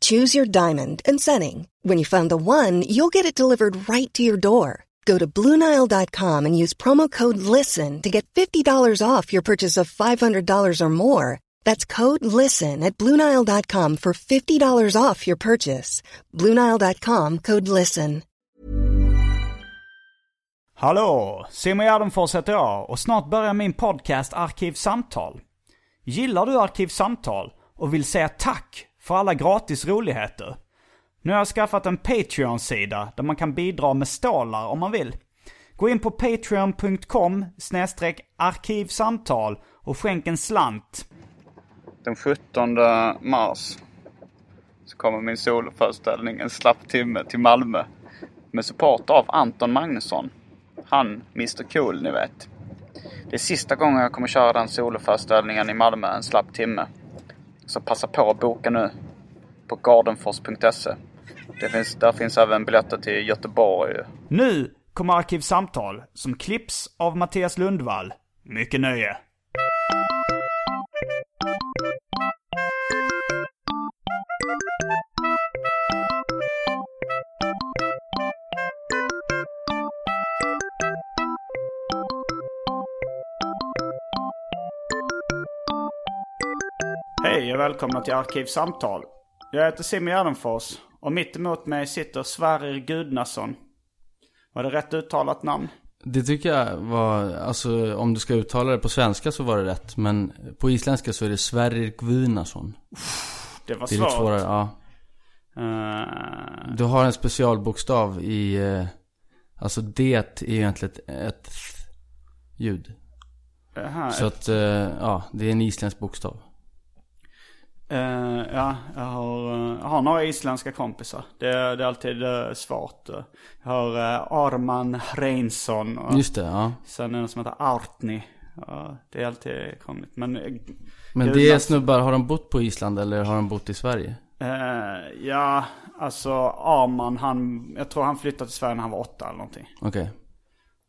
Choose your diamond and setting. When you find the one, you'll get it delivered right to your door. Go to Bluenile.com and use promo code LISTEN to get $50 off your purchase of $500 or more. That's code LISTEN at Bluenile.com for $50 off your purchase. Bluenile.com code LISTEN. Hallå! Simon Gärdenfors heter jag och snart börjar min podcast Arkivsamtal. Gillar du Arkivsamtal och vill säga tack för alla gratis roligheter? Nu har jag skaffat en Patreon-sida där man kan bidra med stålar om man vill. Gå in på patreon.com arkivsamtal och skänk en slant. Den 17 mars så kommer min soloföreställning En slapp timme till Malmö med support av Anton Magnusson. Han, Mr Cool, ni vet. Det är sista gången jag kommer köra den soloföreställningen i Malmö en slapp timme. Så passa på att boka nu på gardenfors.se. Det finns, där finns även biljetter till Göteborg. Nu kommer Arkivsamtal som klipps av Mattias Lundvall. Mycket nöje. Hej och välkomna till Arkivsamtal. Jag heter Simon Gärdenfors och mitt emot mig sitter Sverrir Gudnason. Var det rätt uttalat namn? Det tycker jag var, alltså om du ska uttala det på svenska så var det rätt. Men på isländska så är det Sverrir Gudnason. Det var Det är lite svårt. svårare, ja. Eh, Du har en specialbokstav i, eh, alltså det är egentligen ett, ett ljud. här, Så att, eh, ja, det är en isländsk bokstav. Eh, ja, jag har, eh, jag har några isländska kompisar. Det, är- det är alltid uh, svårt. eh. Jag har uh, Arman Reinsson och Just det, ja. sen en som heter Artni. Ja, det är alltid krångligt. Men, eh, Men det är snubbar, har de bott på Island eller har de bott i Sverige? eh, ja, alltså Arman han, jag tror han flyttade till Sverige när han var åtta eller någonting. Okej.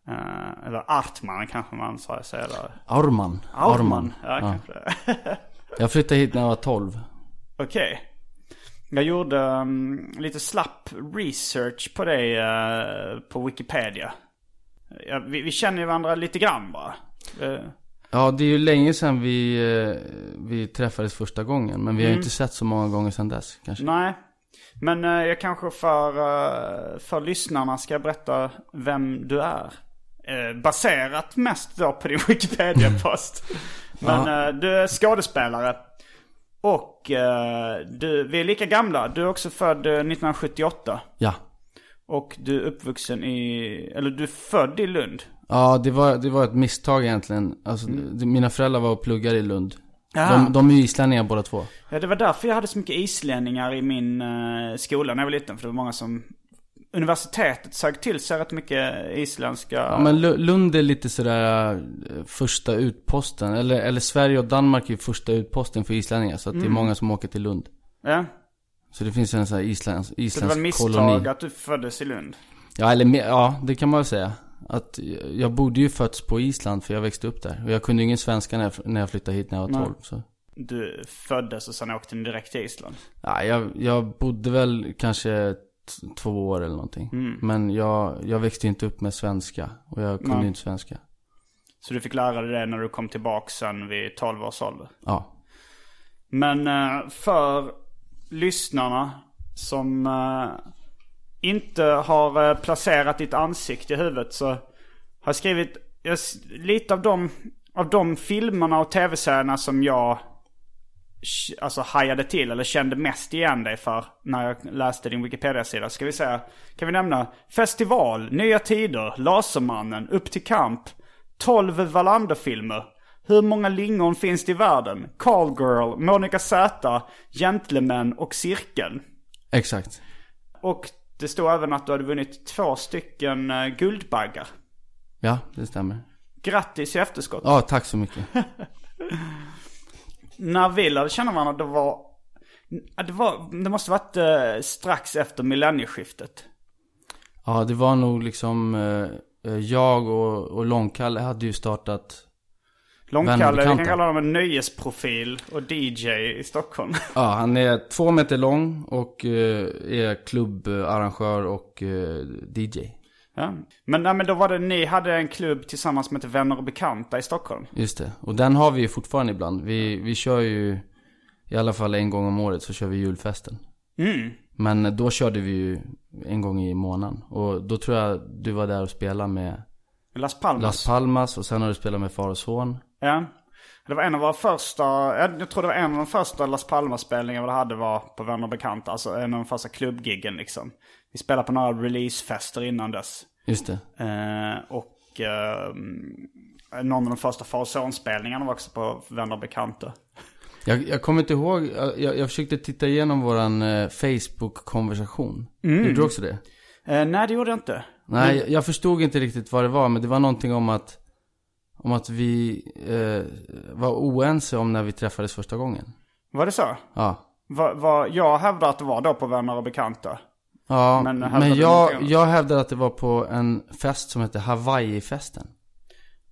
Eh, eller Artman kanske man säger där. Arman. Arman, ja, kanske det. Jag flyttade hit när jag var 12. Okej. Jag gjorde um, lite slapp research på dig eh, på Wikipedia. Ja, vi, vi känner ju varandra lite grann bara. Eh, Ja, det är ju länge sedan vi, eh, vi träffades första gången. Men vi har ju inte sett så många gånger sedan dess kanske. nej. Men eh, jag kanske för, för lyssnarna ska berätta vem du är. Baserat mest då på din Wikipedia-post. Men eh, du är skådespelare. Och eh, du, vi är lika gamla. Du är också född eh, 1978. Ja. Och du är uppvuxen i, eller du är född i Lund. Ja, det var, det var ett misstag egentligen. Alltså, det, mina föräldrar var och pluggade i Lund. Jaha. De, de är islänningar båda två. Ja, det var därför jag hade så mycket islänningar i min uh, skola när jag var liten. För det var många som, universitetet sög till sig rätt mycket isländska. Ja, men Lu- Lund är lite sådär eh, första utposten. Eller, eller Sverige och Danmark är första utposten för islänningar. Så att det är många som åker till Lund. Ja, Så det finns en sån här isländsk, så det var isländsk misstag koloni. att du föddes i Lund. Ja, eller ja, det kan man väl säga. Att jag borde ju fötts på Island för jag växte upp där. Och jag kunde ju ingen svenska när jag, när jag flyttade hit när jag var 12. Så. Du föddes och sen åkte ni direkt till Island. Ja, jag, jag bodde väl kanske två år eller någonting. Men jag, jag växte inte upp med svenska. Och jag kunde ju inte svenska. Så du fick lära dig det när du kom tillbaka sen vid 12 års ålder. Ja. Men eh, för lyssnarna som eh, inte har eh, placerat ditt ansikte i huvudet så har jag skrivit lite av de, av de filmerna och tv-serierna som jag alltså hajade till eller kände mest igen dig för när jag läste din Wikipedia-sida. Ska vi säga, kan vi nämna Festival, Nya Tider, Lasermannen, Upp till kamp, 12 Wallander-filmer, Hur många lingon finns det i världen? Call Girl, Monica Z, Gentlemen och Cirkeln. Exakt. Och det stod även att du hade vunnit två stycken eh, Guldbaggar. Ja, det stämmer. Grattis i efterskott. Ja, tack så mycket. När vi lärde känna varandra, det var... Det, var, det måste varit eh, strax efter millennieskiftet. Ja, det var nog liksom, eh, eh, jag och, och Långkalle hade ju startat Långkalle, vi kan kalla honom en nöjesprofil och DJ i Stockholm. Ja, han är två meter lång och eh, är klubbarrangör och eh, DJ. Ja. Men, nej, men då var det, ni hade en klubb tillsammans med Vänner och Bekanta i Stockholm. Just det. Och den har vi ju fortfarande ibland. Vi, vi kör ju, i alla fall en gång om året så kör vi julfesten. Mm. Men då körde vi ju en gång i månaden. Och då tror jag du var där och spelade med Las Palmas. Las Palmas och sen har du spelat med Far och Son. Ja. Det var en av våra första, jag tror det var en av de första Las Palmas-spelningarna vi hade var på Vänner och Bekanta. Alltså en av de första klubbgiggen liksom. Vi spelade på några releasefester innan dess. Just det. Eh, och eh, någon av de första Far och Son-spelningarna var också på Vänner och Bekanta. Jag, jag kommer inte ihåg, jag, jag försökte titta igenom våran eh, Facebook-konversation. Gjorde du också det? Eh, nej, det gjorde jag inte. Nej, jag, jag förstod inte riktigt vad det var, men det var någonting om att om att vi eh, var oense om när vi träffades första gången. Var det så? Ja. Va, va, jag hävdar att det var då på Vänner och Bekanta. Ja, Men men, jag, jag hävdade att det var på en fest som hette Hawaii-festen.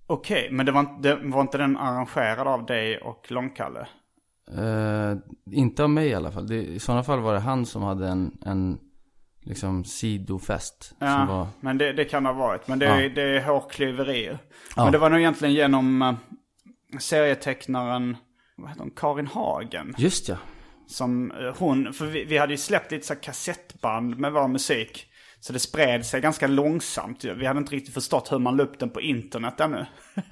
Okej, men det var, det var inte den arrangerad av dig och Långkalle? Eh, inte av mig i alla fall. Det, I sådana fall var det han som hade en, en liksom sidofest. Ja, var, men det, det kan ha varit. Men det, Ja. det är hårklyverier. Ja. Men det var nog egentligen genom uh, serietecknaren, vad heter hon, Karin Hagen. just ja. Som eh, hon, för vi, vi hade ju släppt lite så kassettband med vår musik. Så det spred sig ganska långsamt. Vi hade inte riktigt förstått hur man la upp den på internet ännu.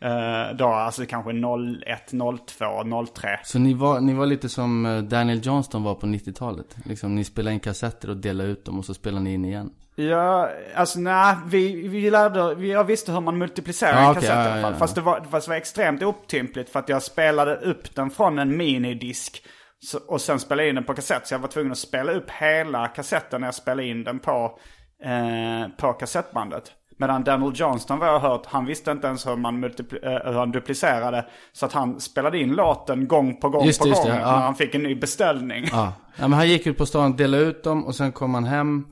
Eh, då, alltså kanske 01, 02, 03. Så ni var, ni var lite som eh, Daniel Johnston var på 90-talet. Liksom, ni spelade in kassetter och delade ut dem och så spelade ni in igen. Ja, alltså nej, vi, vi lärde, vi, jag visste hur man multiplicerar Ja, en okej, kassett ja, i alla fall. ja, ja. Fast, det var, fast det var extremt otympligt för att jag spelade upp den från en minidisk. Så, och sen spelade in den på kassett. Så jag var tvungen att spela upp hela kassetten när jag spelade in den på, eh, på kassettbandet. Medan Daniel Johnston vad jag har hört, han visste inte ens hur man, eh, hur han duplicerade. Så att han spelade in låten gång på gång Just på just gång det, ja. när han fick en ny beställning. Ja. ja, men han gick ut på stan, delade ut dem och sen kom han hem.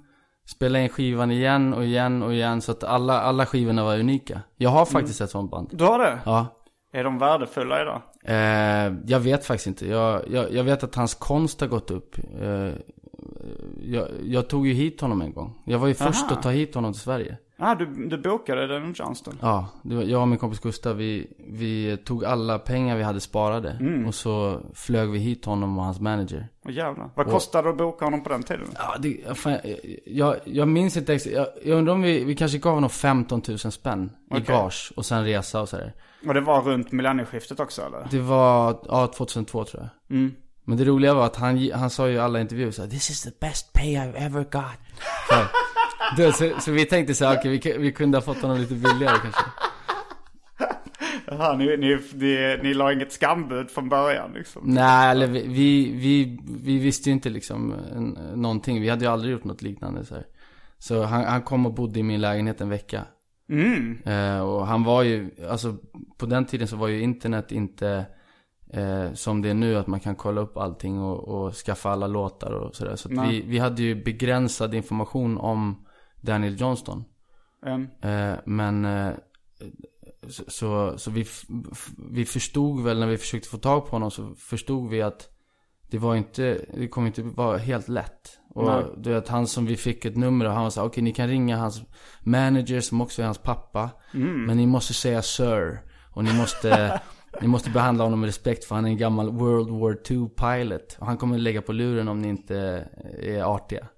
Spelade in skivan igen och igen och igen. Så att alla, alla skivorna var unika. Jag har faktiskt ett sånt band. Du har det? Ja. Är de värdefulla idag? Eh, jag vet faktiskt inte. Jag, jag, jag vet att hans konst har gått upp. Eh, jag, jag tog ju hit honom en gång. Jag var ju först Aha. att ta hit honom till Sverige. Ah, du, du bokade Daniel Johnston? Ja, jag och min kompis Gustav, vi, vi tog alla pengar vi hade sparade. Mm. Och så flög vi hit honom och hans manager. Åh jävlar. Vad kostade det att boka honom på den tiden? Ja, det, fan, jag, jag, minns inte exakt. Jag, jag undrar om vi, vi kanske gav honom 15 000 spänn i Okej. gage. Och sen resa och sådär. Och det var runt millennieskiftet också eller? Det var, ja 2002 tror jag. Mm. Men det roliga var att han, han sa ju i alla intervjuer så här, This is the best pay I've ever got. Så, då, så, så vi tänkte så här, okej vi, kan- vi kunde ha fått honom lite billigare kanske. Jaha, ni, ni, ni, ni la inget skambud från början liksom? Nej, eller vi, vi, vi, vi visste ju inte liksom någonting. Vi hade ju aldrig gjort något liknande så här. Så han, han kom och bodde i min lägenhet en vecka. Mm. Eh, och han var ju, alltså på den tiden så var ju internet inte eh, som det är nu. Att man kan kolla upp allting och, och skaffa alla låtar och sådär. Så Nej. vi, vi hade ju begränsad information om Daniel Johnston. Mm. Eh, men eh, så, så, vi, vi förstod väl när vi försökte få tag på honom så förstod vi att det var inte, det kommer inte vara helt lätt. Och Nej. du vet, han som vi fick ett nummer och han sa okej ni kan ringa hans manager som också är hans pappa. Mm. Men ni måste säga sir. Och ni måste, ni måste behandla honom med respekt för han är en gammal World War II pilot. Och han kommer lägga på luren om ni inte är artiga.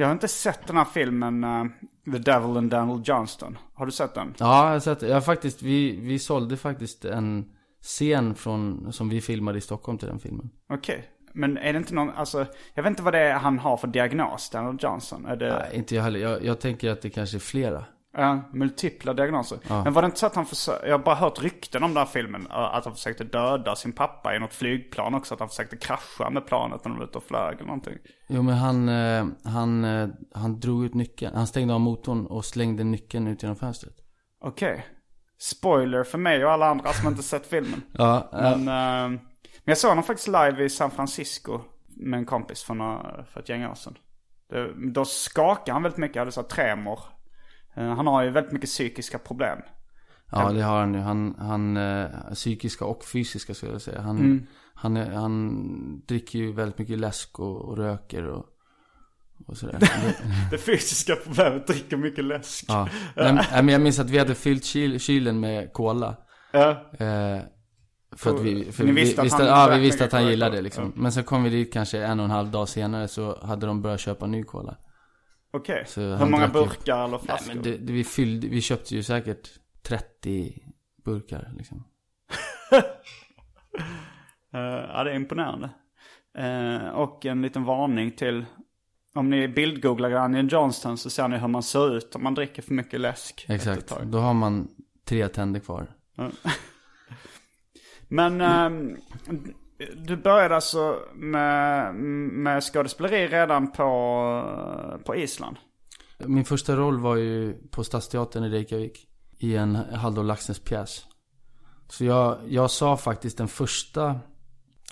Jag har inte sett den här filmen eh, The Devil and Daniel Johnston. Har du sett den? Ja, jag har sett har faktiskt, vi, vi sålde faktiskt en scen från, som vi filmade i Stockholm till den filmen. Okej. Men är det inte någon, alltså, jag vet inte vad det är han har för diagnos, Daniel Johnson. Är det... Nej, inte jag heller. Jag, jag tänker att det kanske är flera. Ja, multipla diagnoser. Men var det inte så att han försökte, jag har bara hört rykten om den här filmen. eh, Att han försökte döda sin pappa i något flygplan också. Att han försökte krascha med planet när de var ute och flög eller någonting. Jo men han, eh, han, eh, han drog ut nyckeln. Han stängde av motorn och slängde nyckeln ut genom fönstret. Okej. Spoiler för mig och alla andra som inte sett filmen. Ja, Men, eh, men jag såg honom faktiskt live i San Francisco med en kompis för, några, för ett gäng år sedan. Det, då skakade han väldigt mycket, hade så tremor. Eh, han har ju väldigt mycket psykiska problem. Ja, det har han ju. Han, han eh, psykiska och fysiska skulle jag säga. Han, han, är- han dricker ju väldigt mycket läsk och, och röker och, och sådär. Det- fysiska problemet dricker mycket läsk. ja. Nej, men- jag minns att vi hade fyllt kyl, kylen med cola. Ja. Eh, för att vi, för vi visste att han ja, vi visste att han gillade det liksom. Ja. Men sen kom vi dit kanske en och en halv dag senare så hade de börjat köpa ny cola. Okej. Så Hur många burkar eller Nej flaskor? men det, det, vi fyllde, vi köpte ju säkert 30 burkar liksom. Eh, ja, det är imponerande. Eh, och en liten varning till... Om ni bildgooglar Onion Johnston så ser ni hur man ser ut om man dricker för mycket läsk. Exakt. Då har man tre tänder kvar. Men ehm, du började alltså med, med skådespeleri redan på, på Island? Min första roll var ju på Stadsteatern i Reykjavik. I en Halldor Laxnäs pjäs. Så jag, jag sa faktiskt den första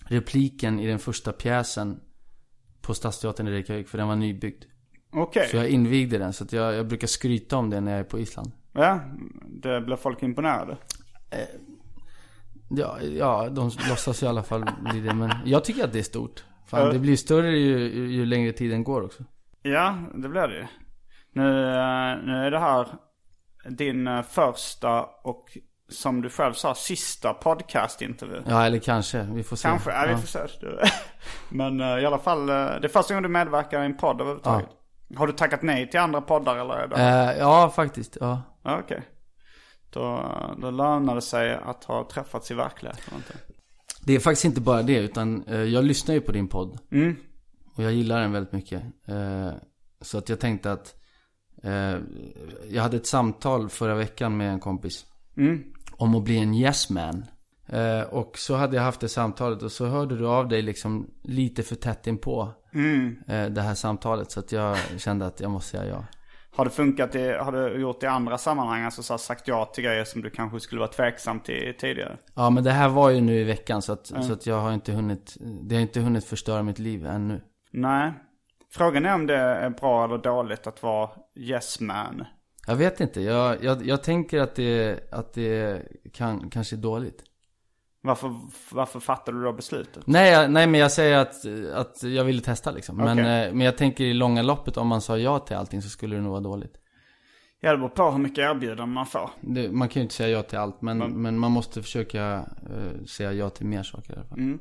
repliken i den första pjäsen på Stadsteatern i Reykjavik. För den var nybyggd. Okej. Så jag invigde den. Så jag, jag brukar skryta om det när jag är på Island. Ja, det blev folk imponerade. Ja, ja de låtsas i alla fall bli det. Men jag tycker att det är stort. Fan, Ja. det blir större ju, ju, ju längre tiden går också. Ja, det blev det ju. Nu, nu är det här din eh, första och som du själv sa, sista podcastintervju. Ja, eller kanske. Vi får se. Kanske, ja, vi får se. Men eh, i alla fall, eh, det är första gången du medverkar i en podd överhuvudtaget. Har du tackat nej till andra poddar eller? Eh, ja, faktiskt. Ja. Ja, okej. Då, då lönar det sig att ha träffats i verkligheten. Inte? Det är faktiskt inte bara det, utan eh, jag lyssnar ju på din podd. Mm. Och jag gillar den väldigt mycket. Eh, så att jag tänkte att eh, jag hade ett samtal förra veckan med en kompis. Mm. Om att bli en yes man. Och så hade jag haft det samtalet och så hörde du av dig liksom lite för tätt inpå Mm. det här samtalet. Så att jag kände att jag måste säga ja. Har det funkat i, har du gjort i andra sammanhang? Alltså så sagt ja till grejer som du kanske skulle vara tveksam till tidigare? Ja men det här var ju nu i veckan så att, så att jag har inte hunnit, det har inte hunnit förstöra mitt liv ännu. Nej. Frågan är om det är bra eller dåligt att vara yes man. Jag vet inte, jag, jag, jag tänker att det, att det kan, kanske är dåligt. Varför, varför fattade du då beslutet? Nej, jag, nej men jag säger att, att jag ville testa liksom. Men, Okej. eh, men jag tänker i långa loppet om man sa ja till allting så skulle det nog vara dåligt. Ja, det beror på hur mycket erbjudanden man får. Det, man kan ju inte säga ja till allt men, men man måste försöka eh, säga ja till mer saker i alla fall. Mm.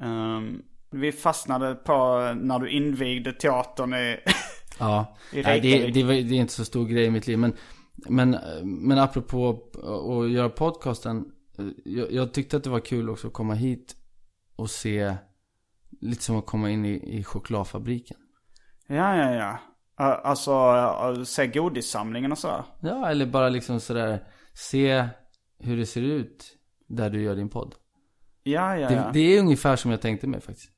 Ehm, vi fastnade på när du invigde teatern i... Ja, I nej, det, det, det är inte så stor grej i mitt liv. Men, men, men apropå att göra podcasten. Eh, Jag, jag tyckte att det var kul också att komma hit och se lite som att komma in i, i chokladfabriken. ja, ja, ja. Alltså, se godissamlingen och sådär. Ja, eller bara liksom sådär se hur det ser ut där du gör din podd. Ja, ja, Det, ja. det är ungefär som jag tänkte mig faktiskt.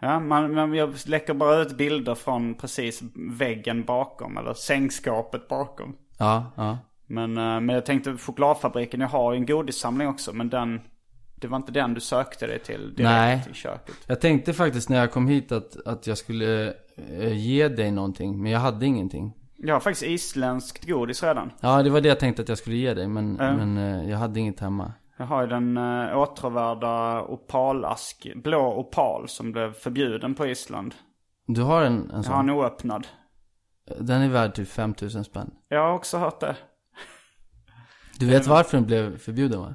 Ja, man, man, jag läcker bara ut bilder från precis väggen bakom. Eller sängskapet bakom. Ja, ja. Men, eh, men jag tänkte chokladfabriken, jag har ju en godissamling också. Men den, det var inte den du sökte dig till direkt Nej. i köket. Jag tänkte faktiskt när jag kom hit att, att jag skulle eh, ge dig någonting. Men jag hade ingenting. Jag har faktiskt isländskt godis redan. Ja, det var det jag tänkte att jag skulle ge dig. Men, Ja. men eh, jag hade inget hemma. Jag har ju den äh, åtråvärda opalask, blå opal som blev förbjuden på Island. Du har en, en Jag har sån? en oöppnad. Den är värd typ 5000 spänn. Jag har också hört det. Du vet varför den blev förbjuden va?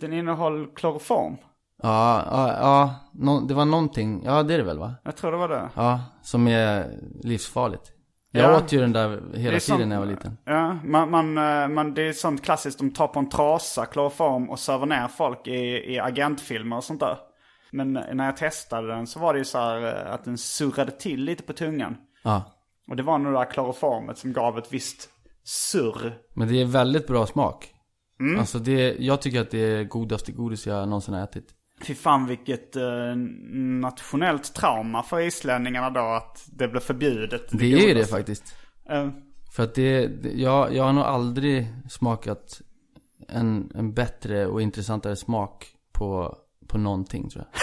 Den innehåller kloroform. Ja, ja, ja. Nå- det var någonting. Ja, det är det väl va? Jag tror det var det. Ja, som är livsfarligt. Jag Ja. åt ju den där hela tiden sånt- när jag var liten. Ja, man, man, eh, man, det är sånt klassiskt. De tar på en trasa kloroform och söver ner folk i, i agentfilmer och sånt där. Men när jag testade den så var det ju så här eh, att den surrade till lite på tungan. Ja. Och det var nog det där kloroformet som gav ett visst surr. Men det är väldigt bra smak. Mm. Alltså det, jag tycker att det är godaste godis jag någonsin har ätit. Fy fan vilket eh, nationellt trauma för islänningarna då att det blev förbjudet. Det är ju det faktiskt. Eh, För att det, det- jag, jag har nog aldrig smakat en, en bättre och intressantare smak på, på någonting tror jag.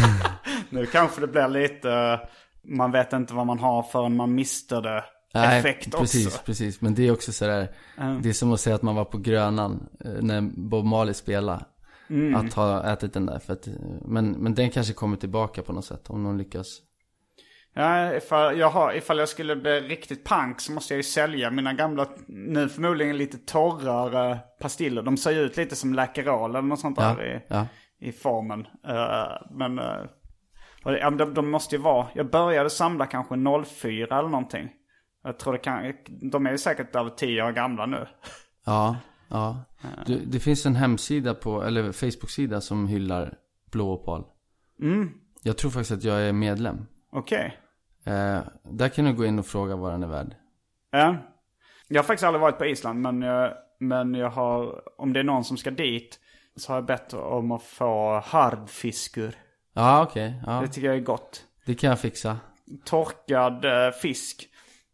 nu kanske det blir lite, man vet inte vad man har förrän man mister det. Effekt precis, också. precis. Men det är också sådär, det är som att säga att man var på Grönan eh, när Bob Marley spelade. Mm. Att ha ätit den där. För att, eh, men, men den kanske kommer tillbaka på något sätt om någon lyckas. Ja, ifall jag, har, ifall jag skulle bli riktigt pank så måste jag ju sälja mina gamla, nu förmodligen lite torrare pastiller. De ser ju ut lite som Läkerol eller något sånt Ja, där i, ja. i formen. Eh, men uh, de, de måste ju vara, jag började samla kanske 04 eller någonting. Jag tror det kan, de är ju säkert över 10 år gamla nu. Ja, ja. Du, det finns en hemsida på, eller Facebook-sida som hyllar blå opal. Mm, Jag tror faktiskt att jag är medlem. okej. Eh, där kan du gå in och fråga vad den är värd. Ja. Jag har faktiskt aldrig varit på Island men jag, men jag har, om det är någon som ska dit så har jag bett om att få hardfiskur. Ja, okej. Ja, Det tycker jag är gott. det kan jag fixa. Torkad eh, fisk.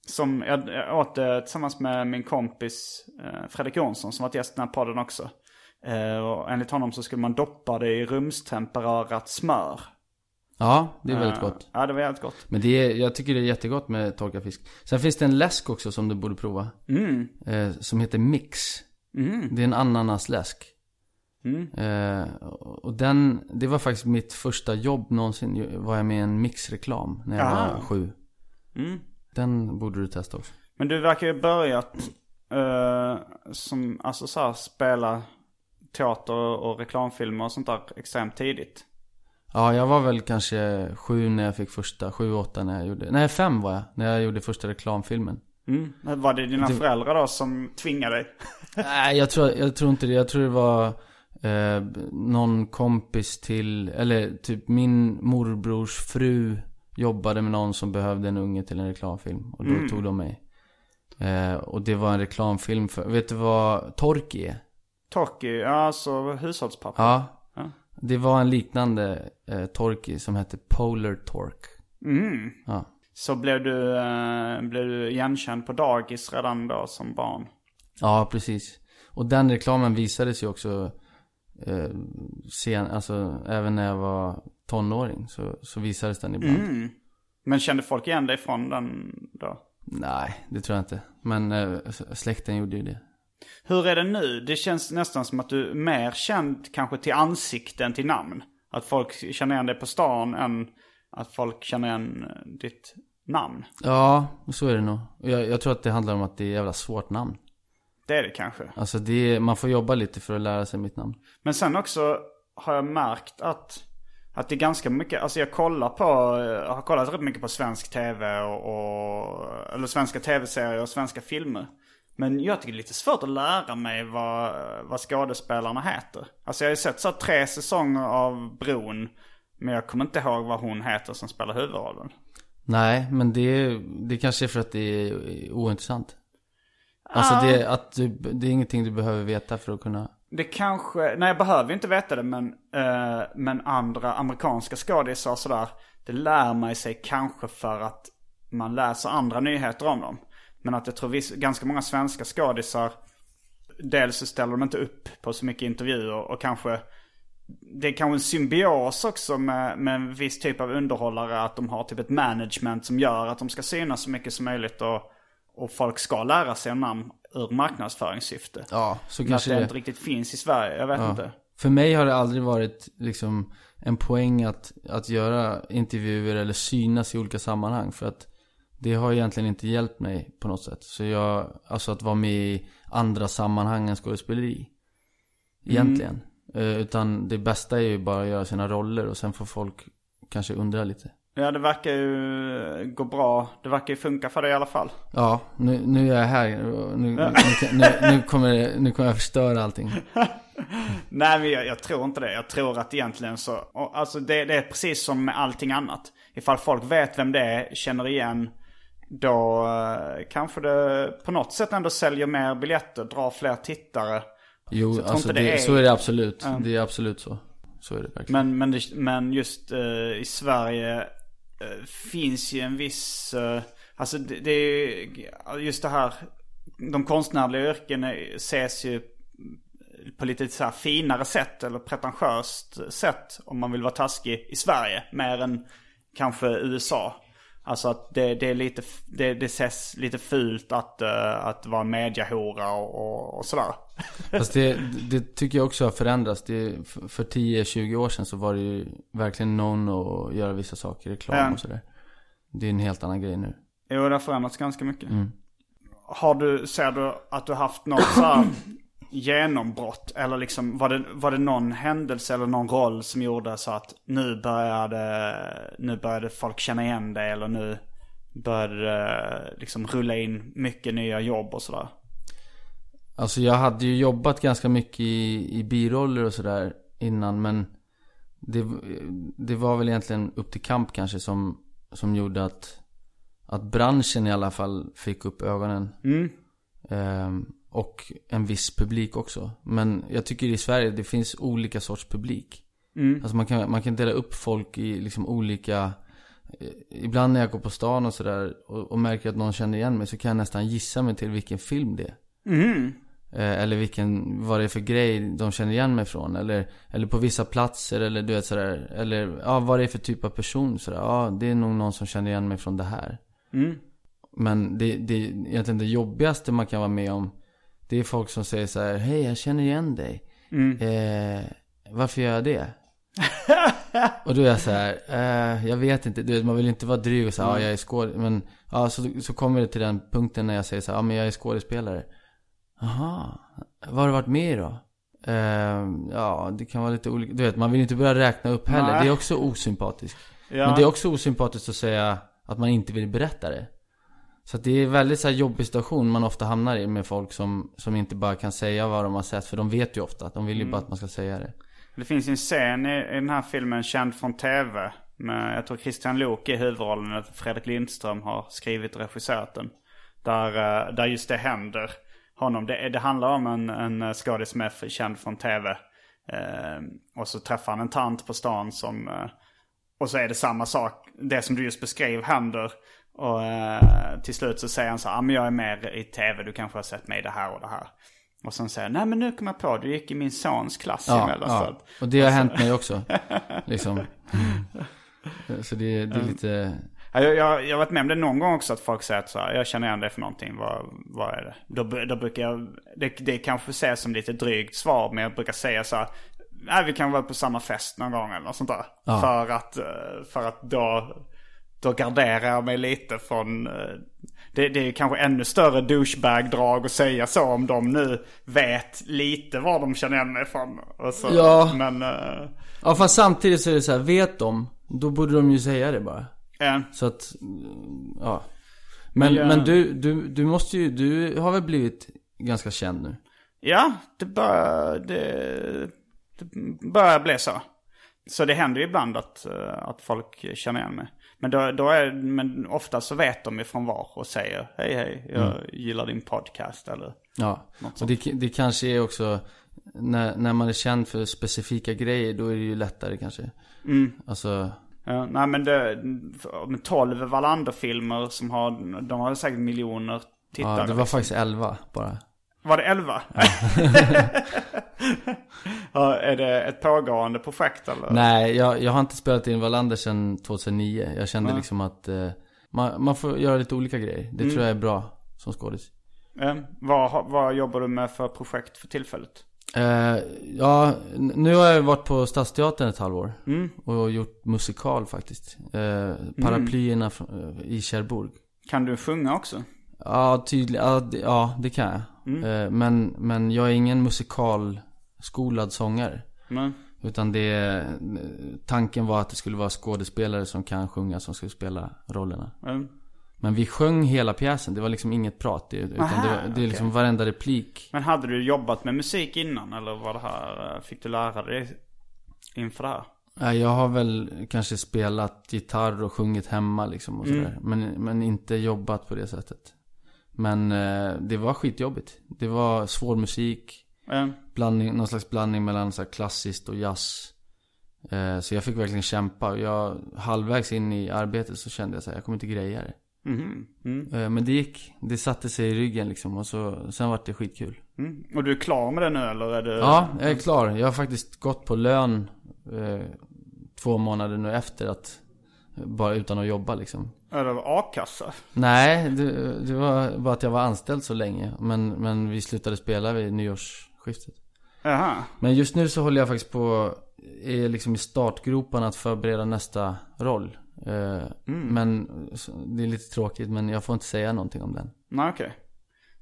Som jag, åt det tillsammans med min kompis eh, Fredrik Jonsson som varit gäst i den här podden också. Eh, och enligt honom så skulle man doppa det i rumstempererat smör. Ja, det är väldigt Eh, gott. Ja, det var jävligt gott. Men det är, jag tycker det är jättegott med torkad fisk. Sen finns det en läsk också som du borde prova. Mm. Som heter Mix. Det är en ananasläsk. Mm. Eh, och den, det var faktiskt mitt första jobb någonsin. Var jag med i en mixreklam när jag Ah. var sju. Mm. Den borde du testa också. Men du verkar ju ha börjat eh, som, alltså så här, spela teater och reklamfilmer och sånt där extremt tidigt. Ja, jag var väl kanske sju när jag fick första, sju, åtta när jag gjorde, nej fem var jag, när jag gjorde första reklamfilmen. Mm. Var det dina föräldrar då som tvingade dig? Nej, jag tror, jag tror inte det. Jag tror det var eh, någon kompis till, eller typ min morbrors fru jobbade med någon som behövde en unge till en reklamfilm. Och då tog de mig. Eh, och det var en reklamfilm för, vet du vad Torki är? Torky, ja alltså hushållspapper. Ja. Ja. Det var en liknande eh, Torki som hette Polar Torque. Mm. Ja. Så blev du, eh, blev du igenkänd på dagis redan då som barn? Ja, precis. Och den reklamen visades ju också eh, sen, alltså även när jag var tonåring så, så visades den ibland. Mm. Men kände folk igen dig från den då? Nej, det tror jag inte. Men eh, släkten gjorde ju det. Hur är det nu? Det känns nästan som att du är mer känd kanske till ansikten till namn. Att folk känner igen dig på stan än att folk känner igen eh, ditt namn. Ja, så är det nog. Jag, jag tror att det handlar om att det är jävla svårt namn. Det är det kanske. Alltså det man får jobba lite för att lära sig mitt namn. Men sen också har jag märkt att, att det är ganska mycket, alltså jag kollar på, jag har kollat rätt mycket på svensk tv och, och eller svenska tv-serier och svenska filmer. Men jag tycker det är lite svårt att lära mig vad, vad skådespelarna heter. Alltså jag har ju sett så tre säsonger av Bron. Men jag kommer inte ihåg vad hon heter som spelar huvudrollen. Nej, men det, det kanske är för att det är ointressant. Alltså det, att du, det är ingenting du behöver veta för att kunna... Det kanske, nej jag behöver inte veta det men, eh, men andra amerikanska skådisar sådär. Det lär man sig kanske för att man läser andra nyheter om dem. Men att jag tror viss, ganska många svenska skådisar, dels så ställer de inte upp på så mycket intervjuer och kanske det är kanske en symbios också med, med en viss typ av underhållare. Att de har typ ett management som gör att de ska synas så mycket som möjligt. Och, och folk ska lära sig namn ur marknadsföringssyfte. Ja, så Men att kanske det det... inte riktigt finns i Sverige, jag vet Ja. inte. För mig har det aldrig varit liksom en poäng att, att göra intervjuer eller synas i olika sammanhang. För att det har egentligen inte hjälpt mig på något sätt. Så jag, alltså att vara med i andra sammanhang än skådespeleri. Egentligen. Eh, utan det bästa är ju bara att göra sina roller och sen får folk kanske undra lite. Ja, det verkar ju gå bra. Det verkar ju funka för dig i alla fall. Ja, nu, nu är jag här. Nu, nu, nu, nu, kommer, nu kommer jag förstöra allting. Nej, men jag, jag tror inte det. Jag tror att egentligen så, och, alltså det, det är precis som med allting annat. Ifall folk vet vem det är, känner igen då eh, kanske det på något sätt ändå säljer mer biljetter, drar fler tittare. Jo, Så alltså det, det är- så är det absolut. Ja. Det är absolut så. Så är det verkligen. Men, men, det, men just eh, i Sverige Eh, finns ju en viss, eh, alltså det, det är just det här, de konstnärliga yrkena ses ju på lite så här finare sätt eller pretentiöst sätt om man vill vara taskig i Sverige. Mer än kanske USA. Alltså att det, det är lite, det, det ses lite fult att, eh, att vara mediahora och, och, och sådär. Fast det, det tycker jag också har förändrats. Det, för för 10-20 år sedan så var det ju verkligen någon att göra vissa saker, reklam Ja. och sådär. Det är en helt annan grej nu. Jo, det har förändrats ganska mycket. Har du, ser du att du haft något så här genombrott? Eller liksom, var det, var det någon händelse eller någon roll som gjorde så att nu började, nu började folk känna igen dig eller nu började det liksom rulla in mycket nya jobb och sådär? Alltså jag hade ju jobbat ganska mycket i, i biroller och sådär innan men det, det var väl egentligen upp till kamp kanske som, som gjorde att, att branschen i alla fall fick upp ögonen. Ehm, och en viss publik också. Men jag tycker i Sverige det finns olika sorts publik. Alltså man kan, man kan dela upp folk i liksom olika eh, Ibland när jag går på stan och sådär och, och märker att någon känner igen mig så kan jag nästan gissa mig till vilken film det är. Eh, Eller vilken, vad det är för grej de känner igen mig från. Eller, eller på vissa platser eller du vet sådär. Eller ja, vad det är för typ av person sådär. Ja, det är nog någon som känner igen mig från det här. Men det, det, egentligen det jobbigaste man kan vara med om. Det är folk som säger så här: Hej, jag känner igen dig. Eh, varför gör jag det? och då är jag så här, eh, jag vet inte. Du vet, man vill inte vara dryg och säga, ja jag är skådespelare. Men ja, så, så kommer det till den punkten när jag säger så här, ja men jag är skådespelare. Jaha, vad har du varit med i då? Eh, ja, det kan vara lite olika. Du vet, man vill inte börja räkna upp heller. Nej. Det är också osympatiskt. Ja. Men det är också osympatiskt att säga att man inte vill berätta det. Så det är en väldigt så här jobbig situation man ofta hamnar i med folk som, som inte bara kan säga vad de har sett. För de vet ju ofta att de vill ju bara att man ska säga det. Det finns ju en scen i, i den här filmen Känd från TV. Med, jag tror Christian Lok i huvudrollen. Fredrik Lindström har skrivit och regisserat den. Där, eh, där just det händer honom. Det, det handlar om en, en skådis som är känd från TV. Eh, och så träffar han en tant på stan som... Eh, och så är det samma sak. Det som du just beskrev händer. Och eh, till slut så säger han så här, ah, men jag är med i tv, du kanske har sett mig i det här och det här. Och sen säger han, nej men nu kom jag på, du gick i min sons klass i Ja, mellanstadiet. ja. Och det har hänt mig också. Liksom. Så det, det är lite... Ja, Jag, jag, jag har varit med om det någon gång också att folk säger att så här, jag känner igen dig för någonting, vad, vad är det? Då, då brukar jag, det, det kanske ses som lite drygt svar, men jag brukar säga så här, nej vi kan vara på samma fest någon gång eller något sånt där. Ja. För att, eh, för att då, då garderar jag mig lite från, eh, det, det är kanske ännu större douchebag-drag att säga så om de nu vet lite var de känner igen mig från. Så, Ja. Men, eh, Ja fast samtidigt så är det så här, vet de, då borde de ju säga det bara. eh, Så att, mm, ja. Men, Men men, jag- du, du, du måste ju, du har väl blivit ganska känd nu? Ja, det börjar, det, det börjar bli så. Så det händer ju ibland att, eh, att folk känner igen mig. Men, då, då är, men ofta så vet de ifrån var och säger hej hej, jag gillar din podcast eller Ja, och det, det kanske är också när, när man är känd för specifika grejer då är det ju lättare kanske. Mm. Alltså, Ja, nej men det, med 12 Wallander-filmer som har, de har säkert miljoner tittare. ja, det var liksom. faktiskt 11 bara. Var det 11? ja, är det ett pågående projekt eller? Nej, jag, jag har inte spelat in Wallander sedan 2009. Jag kände liksom att eh, man, man får göra lite olika grejer. Det tror jag är bra som skådis. Eh, vad, vad jobbar du med för projekt för tillfället? Eh, ja, nu har jag varit på Stadsteatern ett halvår. Och gjort musikal faktiskt. Eh, paraplyerna eh, i Cherbourg. Kan du sjunga också? Ja, tydligt. Ja, ja, det kan jag. Eh, men, men jag är ingen musikalskolad sångare. Men, Utan det, tanken var att det skulle vara skådespelare som kan sjunga som skulle spela rollerna. eh, Men vi sjöng hela pjäsen, det var liksom inget prat. Det, utan Aha, det, var- det är liksom varenda replik. men hade du jobbat med musik innan eller var det här, eh, fick du lära dig inför det här? Nej, jag har väl kanske spelat gitarr och sjungit hemma liksom och sådär. Men, men inte jobbat på det sättet. Men eh, det var skitjobbigt. Det var svår musik. Eh, Blandning, någon slags blandning mellan så klassiskt och jazz. Eh, så jag fick verkligen kämpa. Jag, halvvägs in i arbetet så kände jag så här, jag kommer inte greja det. mm, Eh, men det gick. Det satte sig i ryggen liksom. Och så, sen var det skitkul. mm. Och du är klar med det nu eller? Är det... Ja, jag är klar. Jag har faktiskt gått på lön eh, två månader nu efter att bara utan att jobba liksom. Är det a-kassa? Nej, det, det var bara att jag var anställd så länge. Men, men vi slutade spela vid nyårsskiftet. Jaha. Men just nu så håller jag faktiskt på, är liksom i startgroparna att förbereda nästa roll. Eh, Men så- det är lite tråkigt, men jag får inte säga någonting om den. Nej okej.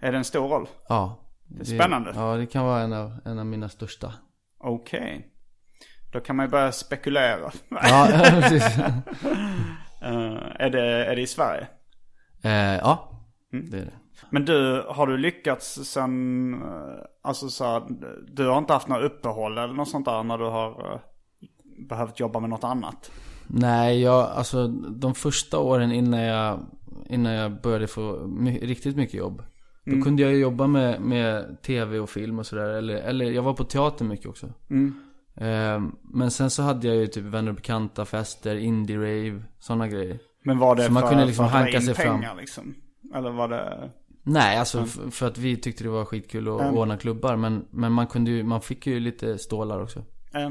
Är det en stor roll? Ja. Det är spännande. Ja, det kan vara en av, en av mina största. Okej. Då kan man ju börja spekulera. Ja, precis. Eh, är, det, är det i Sverige? Eh, ja, Mm. det är det. Men du, har du lyckats sen, eh, alltså så här, du har inte haft några uppehåll eller något sånt där när du har eh, behövt jobba med något annat? Nej, jag, alltså de första åren innan jag, innan jag började få my, riktigt mycket jobb. Då kunde jag jobba med, med tv och film och sådär. Eller, eller jag var på teater mycket också. Eh, men sen så hade jag ju typ vänner och bekanta, fester, indie-rave, sådana grejer. Men var det Så man för, kunde liksom för att hanka sig fram. pengar liksom? Eller var det? Nej, alltså f- för att vi tyckte det var skitkul att ordna klubbar. Men, men man kunde ju, man fick ju lite stålar också. Eh,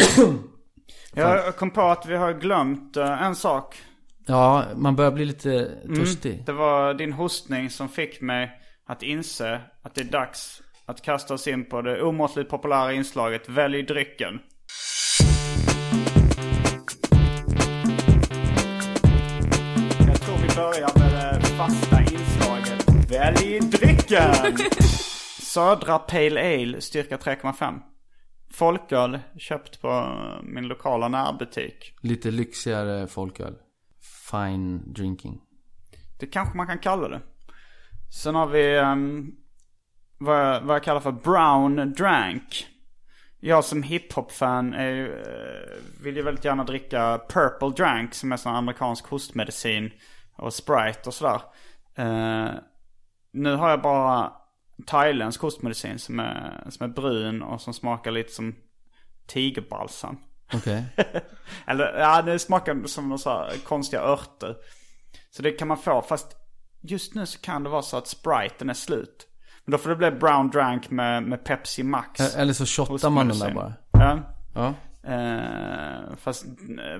jag kom på att vi har glömt eh, en sak. Ja, man börjar bli lite törstig. Det var din hostning som fick mig att inse att det är dags att kasta oss in på det omåttligt populära inslaget Välj drycken. Jag tror vi börjar med det fasta inslaget Välj drycken! Södra Pale Ale, styrka 3,5. Folköl, köpt på min lokala närbutik. Lite lyxigare folköl. Fine drinking. Det kanske man kan kalla det. Sen har vi um, vad, jag, vad jag kallar för brown drank. Jag som hiphop-fan eh, vill ju väldigt gärna dricka purple drank som är sån amerikansk hostmedicin. Och sprite och sådär. Eh, nu har jag bara thailändsk hostmedicin som är, som är brun och som smakar lite som tigerbalsam. Okej. Eller ja, det smakar som några så här konstiga örter. Så det kan man få, fast just nu så kan det vara så att spriten är slut. Men då får det bli brown drank med, med Pepsi Max. Eller så shottar man den där bara. Ja. Ja. Eh, fast,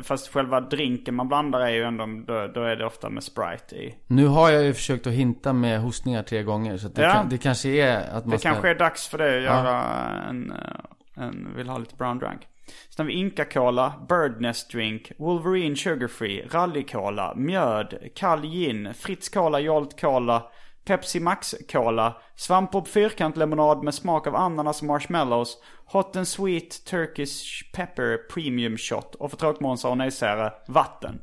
fast själva drinken man blandar är ju ändå, då, då är det ofta med Sprite i. Nu har jag ju försökt att hinta med hostningar tre gånger. Så det, Ja. kan, det kanske är att man Det ska... kanske är dags för det att göra en, eh, en, vill ha lite brown drank. Sen har vi Inca Cola, Birdnest Drink, Wolverine Sugar Free, Rally Cola, Mjöd, Kall Gin, Fritz Cola, Jolt Cola, Pepsi Max Cola, Svampbob Fyrkant-lemonad med smak av ananas och marshmallows, Hot and Sweet Turkish Pepper Premium Shot och för tråkmånsar och nejsägare, vatten.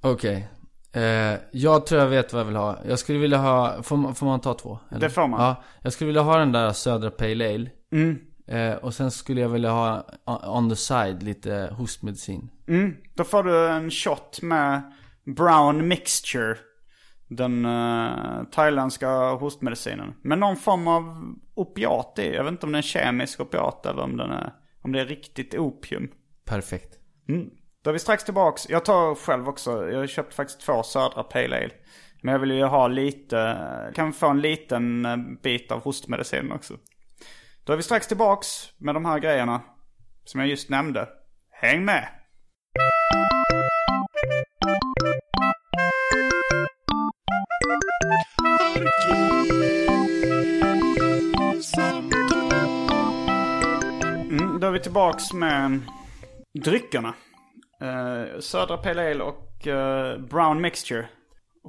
Okej. Eh, jag tror jag vet vad jag vill ha. Jag skulle vilja ha, får man, får man ta två? Eller? Det får man. Ja, jag skulle vilja ha den där södra Pale Ale. Mm. Eh, och sen skulle jag vilja ha on the side lite hostmedicin. Mm, då får du en shot med brown mixture. Den uh, thailändska hostmedicinen. Med någon form av opiat i. Jag vet inte om det är en kemisk opiat eller om, den är, om det är riktigt opium. Perfekt. Mm. Då är vi strax tillbaks. Jag tar själv också. Jag har köpt faktiskt två södra Pale Ale. Men jag vill ju ha lite, kan få en liten eh, bit av hostmedicin också. Då är vi strax tillbaks med de här grejerna som jag just nämnde. Häng med! Mm, då är vi tillbaks med dryckerna. Eh, Södra Pale Ale och eh, Brown Mixture.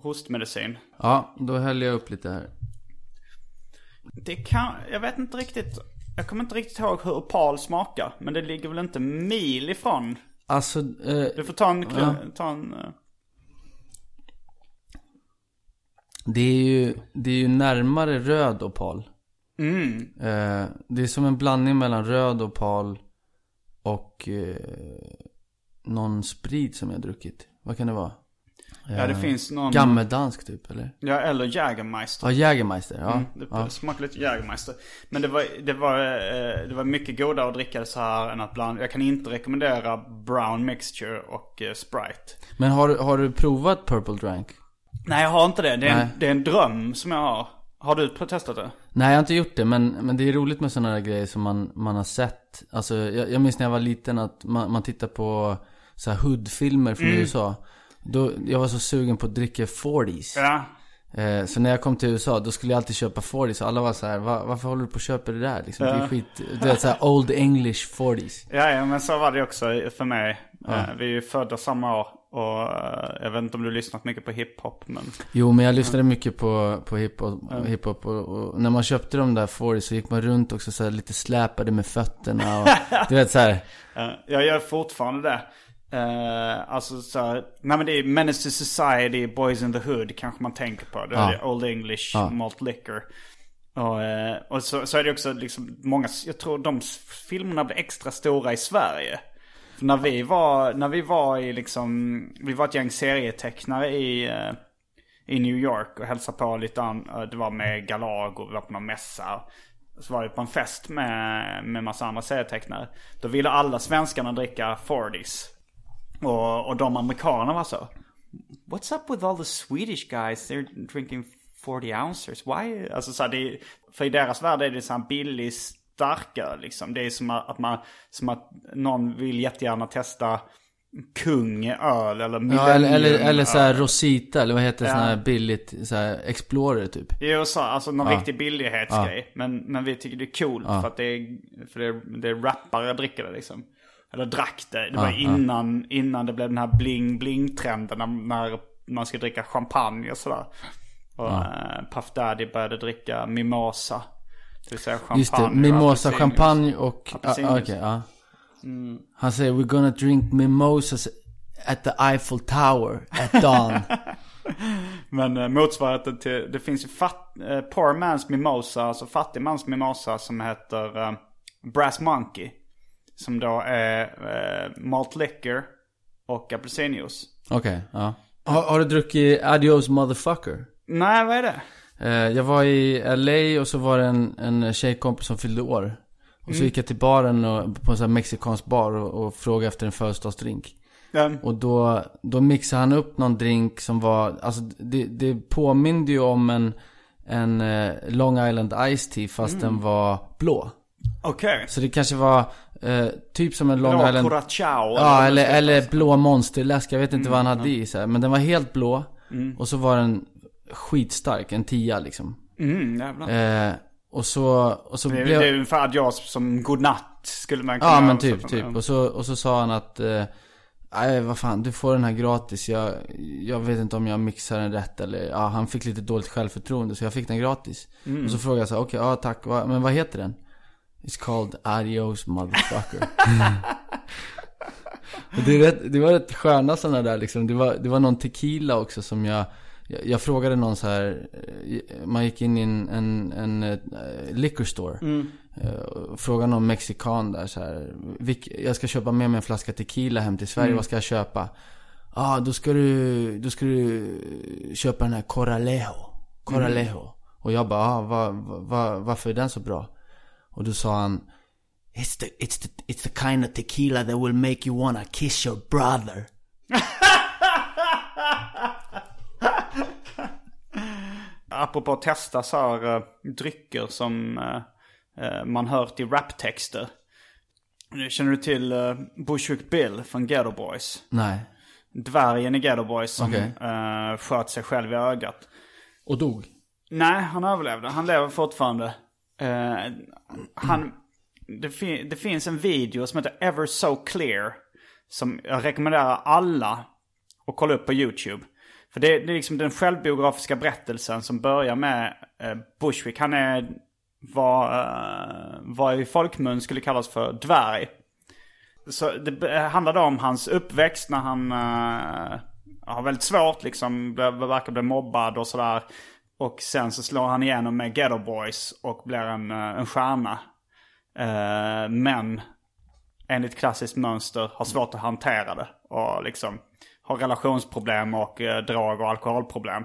Hostmedicin. Ja, då häller jag upp lite här. Det kan, jag vet inte riktigt. Jag kommer inte riktigt ihåg hur opal smakar. Men det ligger väl inte mil ifrån. Alltså, eh, Du får ta en, Ja. ta en eh, det är ju, det är ju närmare röd opal. mm. Eh, det är som en blandning mellan röd opal och eh, någon sprit som jag druckit. Vad kan det vara? Ja det Eh, finns någon. Gammeldansk typ, eller? Ja eller Jägermeister. Ja, Jägermeister. Ja. Mm, det ja. smakar lite Jägermeister. Men det var, det, var, eh, det var mycket godare att dricka det så här än att blanda. Jag kan inte rekommendera Brown Mixture och Sprite. Men har, har du provat Purple Drank? Nej jag har inte det. Det är, en, det är en dröm som jag har. Har du testat det? Nej, jag har inte gjort det, men, men det är roligt med sådana här grejer som man, man har sett. Alltså, jag, jag minns när jag var liten att man, man tittar på så här hoodfilmer från Mm. USA. Då, jag var så sugen på att dricka 40s. Ja. Eh, så när jag kom till USA, då skulle jag alltid köpa 40s. Och alla var så här, Va, varför håller du på att köpa det där? Liksom, Det är Ja. skit, du vet såhär old English 40s. Ja, ja men så var det också för mig. Ja. Eh, Vi är ju födda samma år. Och eh, jag vet inte om du har lyssnat mycket på hiphop men... Jo, men jag lyssnade mycket på, på hiphop, hiphop och, och när man köpte de där 40s så gick man runt också så här, lite släpade med fötterna och du vet så här. Jag gör fortfarande det. Uh, alltså så här, nej men det är Menace to Society, Boys in the Hood kanske man tänker på. Det är Ja. Old English, Ja. Malt Liquor. Och, eh, och så, så är det också liksom många, jag tror de filmerna blev extra stora i Sverige. För när vi var, när vi var i liksom, vi var ett gäng serietecknare i, eh, i New York och hälsade på lite an, eh, det var med Galag och vi var på någon mässa. Så var vi på en fest med, med massa andra serietecknare. Då ville alla svenskarna dricka 40s. Och, och de amerikanerna var så. What's up with all the Swedish guys? They're drinking 40 ounces. Why? Alltså så här, det för i deras värld är det så här billig starkare liksom. Det är som att man, som att någon vill jättegärna testa kung öl eller Ja, eller, eller, eller så här. Rosita, eller vad heter det, Ja. sån här billigt, så här Explorer typ. I USA, alltså någon Ja. riktig billighetsgrej. Men, men vi tycker det är coolt för att det är, för det är, det är rappare dricker det liksom. Eller drack det. Det var Ja, ja. innan, innan det blev den här bling-bling-trenden när, när man ska dricka champagne och sådär. Och eh, Puff Daddy började dricka mimosa. Det vill säga champagne. Just det, mimosa, apelsinjuice. champagne och... Ah, Apelsinjuice. Okej, ja. Han säger we're gonna drink mimosas at the Eiffel Tower at dawn. Men eh, motsvarigheten till, det finns ju fat, eh, poor man's mimosa, alltså fattig mans mimosa som heter eh, Brass Monkey. Som då är eh, malt liquor och apelsinjuice. Okej, ja. Har, har du druckit Adios motherfucker? Nej, vad är det? Eh, jag var i LA och så var det en, en tjejkompis som fyllde år. Och Mm. så gick jag till baren och, på en sån här mexikansk bar och, och frågade efter en födelsedagsdrink. Den, Och då, då mixade han upp någon drink som var, alltså det, det påminde ju om en, en eh, Long Island Ice Tea fast Mm. den var blå. Okej. Så det kanske var eh, typ som en Long Blå Island... Curacao. Ja, eller, eller blå monsterläsk, jag vet inte vad han Mm, hade i så här. Men den var helt blå. Och så var den skitstark, en tia liksom. Mm, jävlar. Eh, och så, och så det, blev... det är ungefär adios som godnatt skulle man kunna Ja men typ, typ. Och så, och så sa han att, eh, Nej vad fan, du får den här gratis. Jag, jag vet inte om jag mixar den rätt eller, ja han fick lite dåligt självförtroende så jag fick den gratis. Och så frågade jag så okej, ja tack, va, men vad heter den? It's called Adios motherfucker. det, rätt, det var rätt sköna sådana där liksom. Det var, det var någon tequila också som jag jag, jag frågade någon så här, eh, man gick in i en, en, en, eh, liquor store. Uh, frågade någon mexikan där så här, vilk, jag ska köpa med mig en flaska tequila hem till Sverige, vad ska jag köpa? Ja, ah, då ska du, då ska du köpa den här Coralejo. Coralejo. Och jag bara, ah, va, va, varför är den så bra? Och då sa han, it's the, it's the, it's the kind of tequila that will make you wanna kiss your brother. Apropå att testa så här uh, drycker som uh, man hör till raptexter. Känner du till uh, Bushwick Bill från Ghetto Boys? Nej. Dvärgen i Ghetto Boys som okay. sköt sig själv i ögat. Och dog? Nej, han överlevde. Han lever fortfarande. Han, det, fin- det finns en video som heter Ever So Clear. Som jag rekommenderar alla att kolla upp på YouTube. För det, det är liksom den självbiografiska berättelsen som börjar med eh, Bushwick. Han är vad, eh, vad i folkmun skulle kallas för dvärg. Så det handlar då om hans uppväxt när han eh, har väldigt svårt liksom. Verkar bli mobbad och sådär. Och sen så slår han igenom med Ghetto Boys och blir en, eh, en stjärna. Eh, men enligt klassiskt mönster har svårt att hantera det. Och liksom har relationsproblem och eh, drag och alkoholproblem.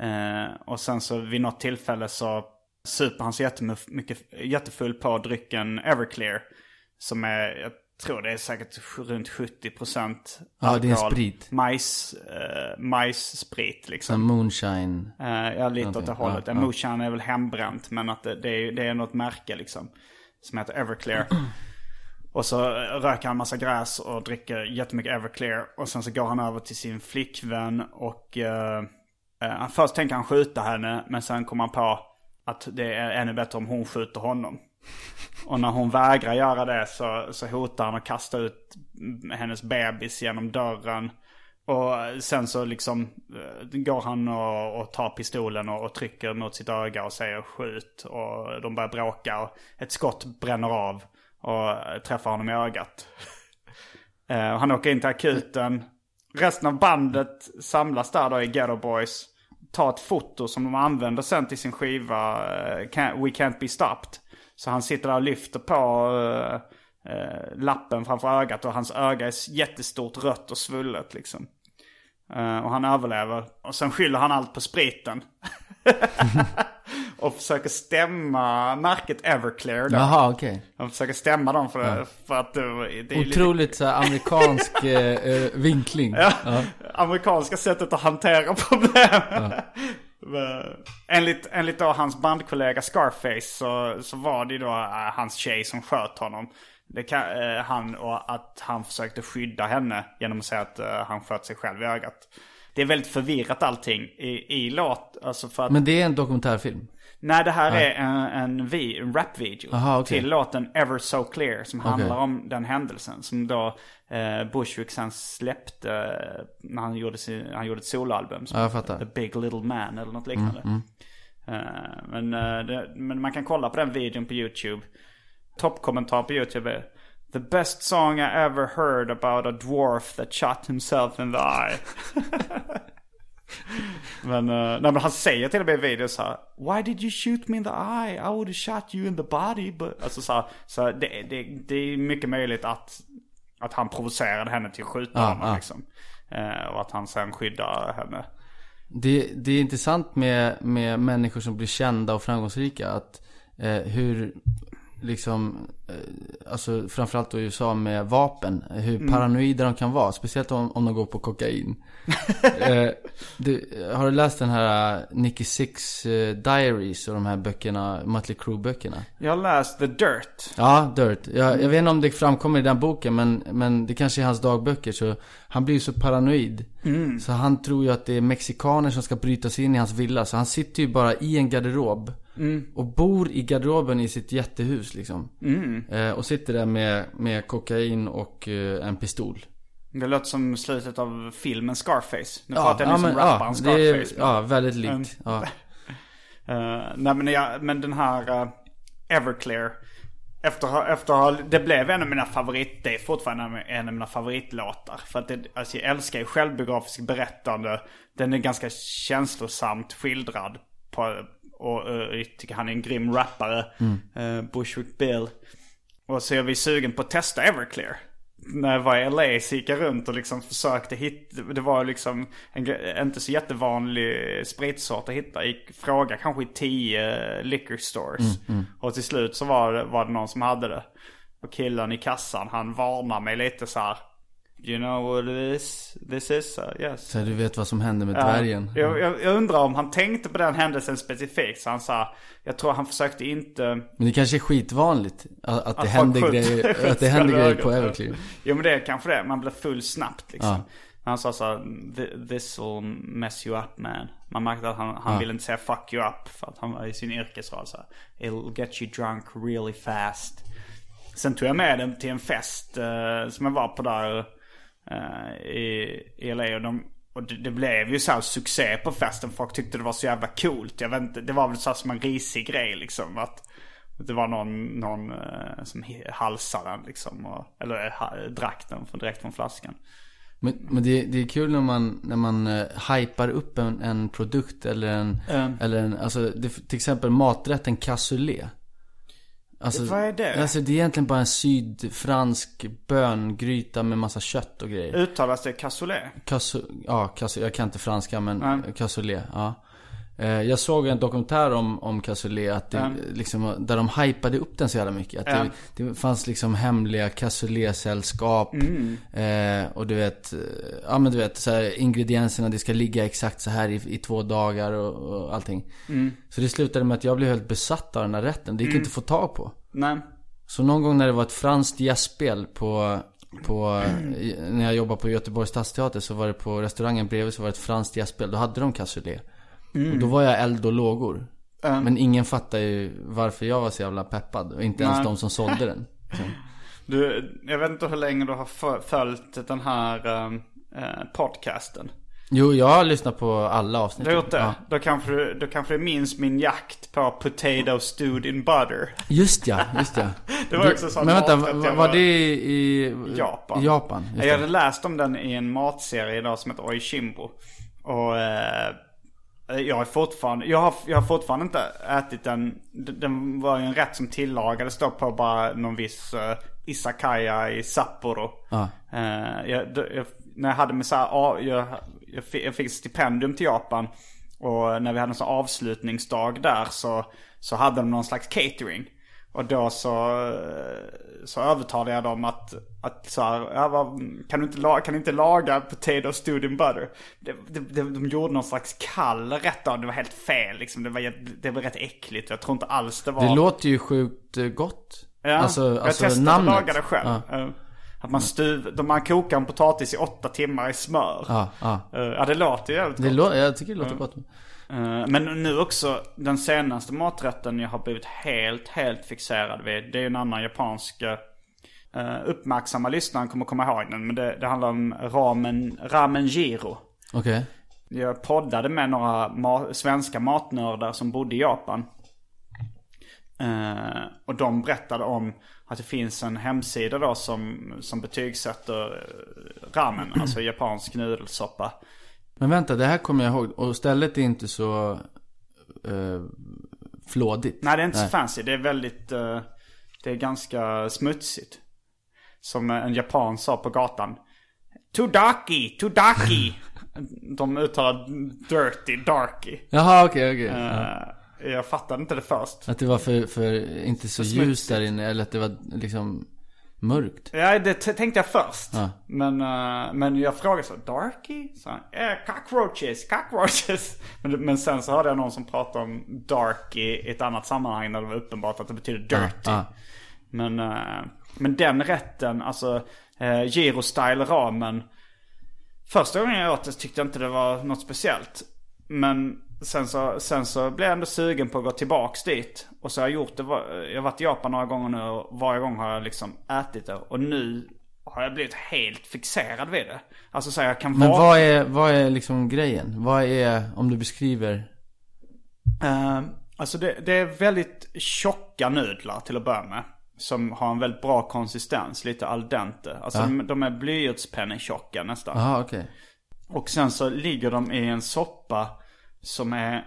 Eh, och sen så vid något tillfälle så super han så jättemycket, jättefull på drycken Everclear. Som är, jag tror det är säkert runt 70% Ja, det är sprit. Majs, eh, majssprit liksom. Som moonshine. Uh, ja, lite åt det hållet. ja, ja. Moonshine är väl hembränt, men att det, det, är, det är något märke liksom. Som heter Everclear och så röker han massa gräs och dricker jättemycket Everclear. Och sen så går han över till sin flickvän och... Eh, eh, först tänker han skjuta henne, men sen kommer han på att det är ännu bättre om hon skjuter honom. Och när hon vägrar göra det så, så hotar han att kasta ut hennes bebis genom dörren. Och sen så liksom eh, går han och, och tar pistolen och, och trycker mot sitt öga och säger skjut. Och de börjar bråka och ett skott bränner av och eh, träffar honom i ögat. Eh, han åker in till akuten. Resten av bandet samlas där då i Ghetto Boys. Tar ett foto som de använder sen till sin skiva eh, We Can't Be Stopped. Så han sitter där och lyfter på eh, eh lappen framför ögat och hans öga är jättestort rött och svullet liksom. Eh, och han överlever. Och sen skyller han allt på spriten. och försöker stämma märket Everclear då. Jaha, okej. Han försöker stämma dem för, det, för att det, är lite- Otroligt så här, amerikansk eh, eh, vinkling. Ja, amerikanska sättet att hantera problem. Men enligt, enligt då hans bandkollega Scarface så, så var det ju då eh, hans tjej som sköt honom. Det kan, eh, han och att han försökte skydda henne genom att säga att eh, han sköt sig själv i ögat. Det är väldigt förvirrat allting i, i låt. Alltså för att, Men det är en dokumentärfilm. Nej, det här är en, en, vi, en rap-video Aha, okej. till låten Ever So Clear som handlar om den händelsen. Som då eh, Bushwick sen släppte eh, när han gjorde, sin, han gjorde ett soloalbum. som Ja. Mm, The Big Little Man eller något liknande. Eh, men, eh, det, men man kan kolla på den videon på YouTube. Toppkommentar på YouTube är The best song I ever heard about a dwarf that shot himself in the eye. men, eh, nej, men han säger till och med i videon så här. Why did you shoot me in the eye? I would have shot you in the body. But... Alltså så, här, så det, det, det är mycket möjligt att, att han provocerade henne till att skjuta Ja, honom ja. liksom. Eh, och att han sen skyddar henne. Det, det är intressant med, med människor som blir kända och framgångsrika. Att eh, hur, liksom, eh, alltså framförallt då i USA med vapen. Hur paranoida de kan vara. Speciellt om, om de går på kokain. eh, du, har du läst den här eh, Nicky Six eh, Diaries och de här böckerna, Mötley Crüe böckerna? Jag har läst The Dirt. Ja, Dirt. Jag, jag vet inte om det framkommer i den boken men, men det kanske är hans dagböcker så Han blir ju så paranoid Så han tror ju att det är mexikaner som ska bryta sig in i hans villa Så han sitter ju bara i en garderob Och bor i garderoben i sitt jättehus liksom eh, Och sitter där med, med kokain och eh, en pistol Det låter som slutet av filmen Scarface. Nu Ja, pratar jag ja, nu som men, rapparen ja, är, Scarface. men- ja, väldigt likt. Ja. Eh, nej men, jag, men den här eh, Everclear. Efter, efter det blev en av mina favorit, det är fortfarande en av mina favoritlåtar. För att det, alltså jag älskar ju självbiografiskt berättande. Den är ganska känslosamt skildrad. På, och eh, jag tycker han är en grym rappare. Uh, Bushwick Bill. Och så är vi sugen på att testa Everclear. När jag var i LA så gick jag runt och liksom försökte hitta, det var liksom en, inte så jättevanlig spritsort att hitta. Gick, fråga kanske i tio liquor stores. Och till slut så var det, var det någon som hade det. Och killen i kassan han varnar mig lite så här. You know what this, this is? Uh, yes. Så du vet vad som hände med Ja, dvärgen. Jag, jag, jag undrar om han tänkte på den händelsen specifikt. Så han sa, jag tror han försökte inte... Men det kanske är skitvanligt att, att det händer grejer, att det händer grejer på. Everclear. Jo men det är kanske det. Man blir full snabbt liksom. Ja. Han sa så här, "Th- this will mess you up man. Man märkte att han, han ville inte säga fuck you up. För att han var i sin yrkesroll så It'll get you drunk really fast. Sen tog jag med dem till en fest eh, som jag var på där i, i LA. Och, de, och det, det blev ju så här succé på festen. Folk tyckte det var så jävla coolt. Jag vet inte, det var väl så här som en risig grej liksom. Att det var någon, någon eh, som halsade den liksom. Och, eller eh, drack den från, direkt från flaskan. Men, men det, det är kul när man, när man uh, hypar upp en, en produkt eller en, Mm. eller en, alltså det, till exempel maträtten cassoulet. Alltså, Vad är det? Alltså det är egentligen bara en sydfransk böngryta med massa kött och grejer. Uttalas det cassoulet? Cassou, ja, cassou, jag kan inte franska men Nej. cassoulet, ja. Eh, Jag såg en dokumentär om, om cassoulet, att det, liksom, där de hypade upp den så jävla mycket. Att det, det fanns liksom hemliga cassoulet-sällskap. Eh, och du vet, eh, ja men du vet så här, ingredienserna, det ska ligga exakt så här i, i två dagar och, och allting. Så det slutade med att jag blev helt besatt av den här rätten. Det gick inte att få tag på. Nej. Så någon gång när det var ett franskt gästspel på, på, i- när jag jobbade på Göteborgs stadsteater så var det på restaurangen bredvid så var det ett franskt gästspel. Då hade de cassoulet. Och då var jag eld och lågor. Men ingen fattar ju varför jag var så jävla peppad. Och inte ens Nej. de som sålde den. Du, jag vet inte hur länge du har fö- följt den här eh, eh, podcasten. Jo, jag har lyssnat på alla avsnitt. Du har gjort det? Ja. Då, kanske du, då kanske du minns min jakt på potato stewed in butter. Just ja, just ja. Det var också sån Men vänta, var, var- det i... Japan. Japan, Jag hade läst om den i en matserie idag som heter Oishimbo. Och eh, jag har fortfarande, jag har, jag har fortfarande inte ätit den. Den- var ju en rätt som tillagades då på bara någon viss uh, Isakaya i Sapporo. Ja. Eh, jag, jag, när jag hade med så här, ja, jag, jag, fick, jag fick stipendium till Japan. Och när vi hade en sån avslutningsdag där så, så hade de någon slags catering. Och då så, eh, så övertalade jag dem att, att så här, ja, vad, kan, du inte laga, kan du inte laga potato stewed in butter? Det, det, det, de gjorde någon slags kall rätt av det var helt fel liksom. Det var, det var rätt äckligt. Jag tror inte alls det var... Det låter ju sjukt eh, gott. Ja, alltså, jag alltså testade namnet. laga det själv. Ja. Eh, Att man stuv, man kokar en potatis i åtta timmar i smör. Ja, ja. Eh, ja det låter ju jävligt Det gott. lå- jag tycker det låter gott. Eh, Men nu också, den senaste maträtten jag har blivit helt, helt fixerad vid. Det är en annan japansk uh, uppmärksamma lyssnaren kommer komma ihåg den. Men det, det handlar om ramen, ramen giro. Okej. Jag poddade med några ma- svenska matnördar som bodde i Japan. Eh, och de berättade om att det finns en hemsida då som, som betygsätter eh, ramen, alltså japansk nudelsoppa. Men vänta, det här kommer jag ihåg. Och stället är inte så eh, flådigt. Nej det är inte så fancy, det är väldigt, eh, det är ganska smutsigt. Som en japan sa på gatan. Tudaki, tudaki. De uttalar dirty, darky. Jaha, okej, okej. Eh, jag fattade inte det först. Att det var för, för inte så För ljust där inne. Eller att det var liksom mörkt. Ja, det tänkte jag först. Ja. Men, eh, men jag frågade så, Darky? Så, han, eh, cockroaches, cockroaches. Men, men sen så hörde jag någon som pratade om dark i ett annat sammanhang när det var uppenbart att det betyder dirty. Ja, Men, eh, men den rätten, alltså uh, Giro-style ramen. Första gången jag åt det tyckte jag inte det var något speciellt. Men sen så, sen så blev jag ändå sugen på att gå tillbaks dit. Och så har jag gjort det, jag har varit i Japan några gånger nu och varje gång har jag liksom ätit det. Och nu har jag blivit helt fixerad vid det. Alltså så jag kan Men vara... vad är, vad är liksom grejen? Vad är, om du beskriver? Eh, alltså det, det är väldigt tjocka nudlar till att börja med. Som har en väldigt bra konsistens, lite al dente. Alltså de, de är blyertspennetjocka nästan. Jaha, okej. Och sen så ligger de i en soppa som är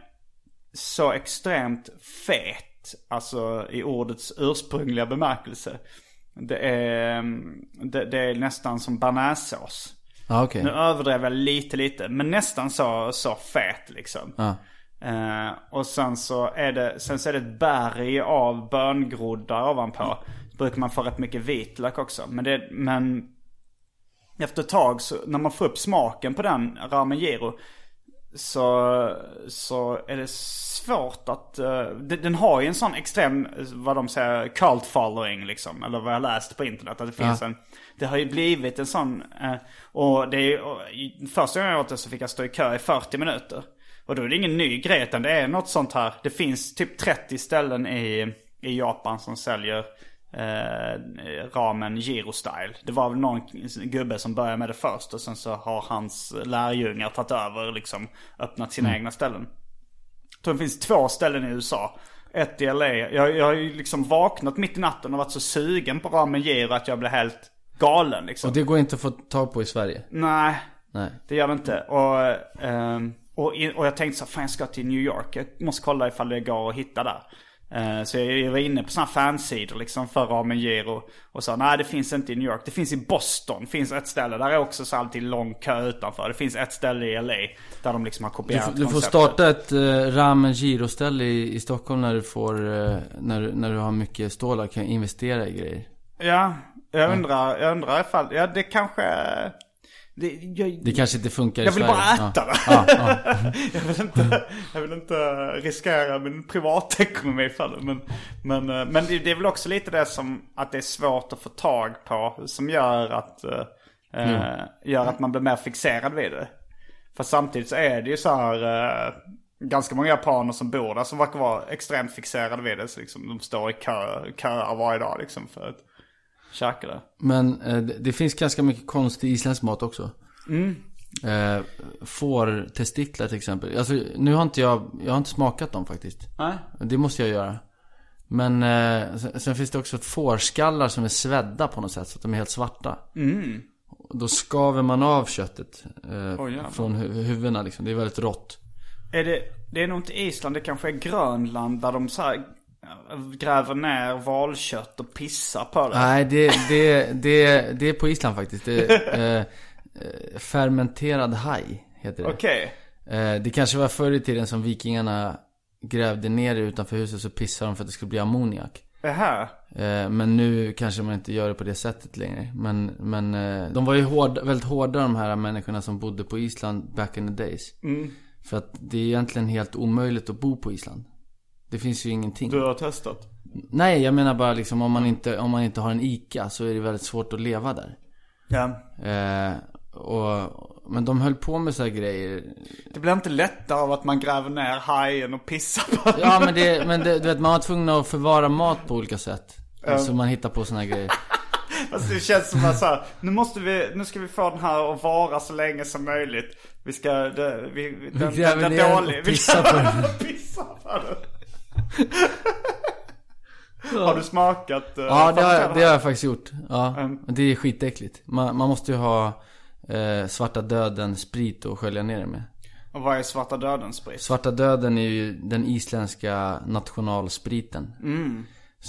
så extremt fet. Alltså i ordets ursprungliga bemärkelse. Det är, det, det är nästan som bearnaisesås. Ja, okej. Nu överdrev jag lite lite, men nästan så, så fet liksom. Ja. Eh, och sen så är det, sen så är det ett berg av böngroddar ovanpå. Brukar man få rätt mycket vitlök också. Men det, men efter ett tag så, när man får upp smaken på den ramen giro. Så, så är det svårt att, det- den har ju en sån extrem, vad de säger, cult following liksom. Eller vad jag läst på internet. Att det finns en, det har ju blivit en sån, eh, och det är ju, första gången jag åt det så fick jag stå i kö i 40 minuter. Och då är det ingen ny grej utan det är något sånt här. Det finns typ 30 ställen i, i Japan som säljer eh, ramen Giro Style. Det var väl någon gubbe som började med det först och sen så har hans lärjungar tagit över och liksom öppnat sina egna ställen. Jag tror det finns två ställen i USA. Ett i LA. Jag, jag har ju liksom vaknat mitt i natten och varit så sugen på ramen Giro att jag blev helt galen liksom. Och det går inte att få tag på i Sverige? Nej, Nej. det gör det inte. Och, ehm, och, och jag tänkte så här, fan jag ska till New York. Jag måste kolla ifall det går att hitta där. Eh, Så jag, var inne på sådana fansidor liksom för ramen giro. Och sa nej det finns inte i New York. Det finns i Boston. finns ett ställe. Där är också så alltid lång kö utanför. Det finns ett ställe i LA. Där de liksom har Du, kopierat får- du får starta ett uh, ramen giroställe i, i Stockholm när du får, eh, när, du- när du har mycket stålar, kan investera i grejer. Ja, jag undrar, jag undrar ifall, ja det kanske... Det, jag, Det kanske inte funkar Jag i vill Sverige. bara äta ja. det. Ja, ja. jag, vill inte, jag vill inte riskera min privatekonomi för det. Men, men, eh, men det, det är väl också lite det som att det är svårt att få tag på. Som gör att, eh, eh, gör att man blir mer fixerad vid det. För samtidigt så är det ju så här eh, ganska många japaner som bor där som verkar vara extremt fixerade vid det. Så liksom, de står i kö, köer varje dag liksom för att det. Men eh, det, det finns ganska mycket konstig isländsk mat också. Mm. Eh, får testiklar till exempel. Alltså nu har inte jag, jag har inte smakat dem faktiskt. Nej. Det måste jag göra. Men eh, sen, sen finns det också fårskallar som är svedda på något sätt. Så att de är helt svarta. Mm. Då skaver man av köttet. Eh, jävlar. från hu- huvudena liksom. Det är väldigt rått. Är det, det är nog inte Island, det kanske är Grönland där de så här gräver ner valkött och pissar på det. Nej, det, det, det, det är på Island faktiskt. Det eh, eh, fermenterad haj heter det. Okej. Eh, det kanske var förr i tiden som vikingarna grävde ner det utanför huset så pissade de för att det skulle bli ammoniak. Här. Eh, men nu kanske man inte gör det på det sättet längre. Men, men eh, de var ju hård, väldigt hårda de här människorna som bodde på Island back in the days. För att det är egentligen helt omöjligt att bo på Island. Det finns ju ingenting. Du har testat? Nej, jag menar bara liksom om man inte, om man inte har en ICA så är det väldigt svårt att leva där. Ja. Eh, och, men de höll på med så här grejer. Det blir inte lättare av att man gräver ner hajen och pissar på den. Ja men det, men det, du vet man var tvungen att förvara mat på olika sätt. Så man hittar på såna här grejer. Alltså det känns som att så här, nu måste vi, nu ska vi få den här att vara så länge som möjligt. Vi ska, det, vi, vi, den, gräver den ner och dålig. vi den. gräver och pissar på den. Har du smakat? eh, Ja det har, det har jag faktiskt gjort. Ja, Mm. det är skitäckligt. Man, man måste ju ha eh, svarta döden sprit och skölja ner det med. Och vad är svarta dödens sprit? Svarta döden är ju den isländska nationalspriten.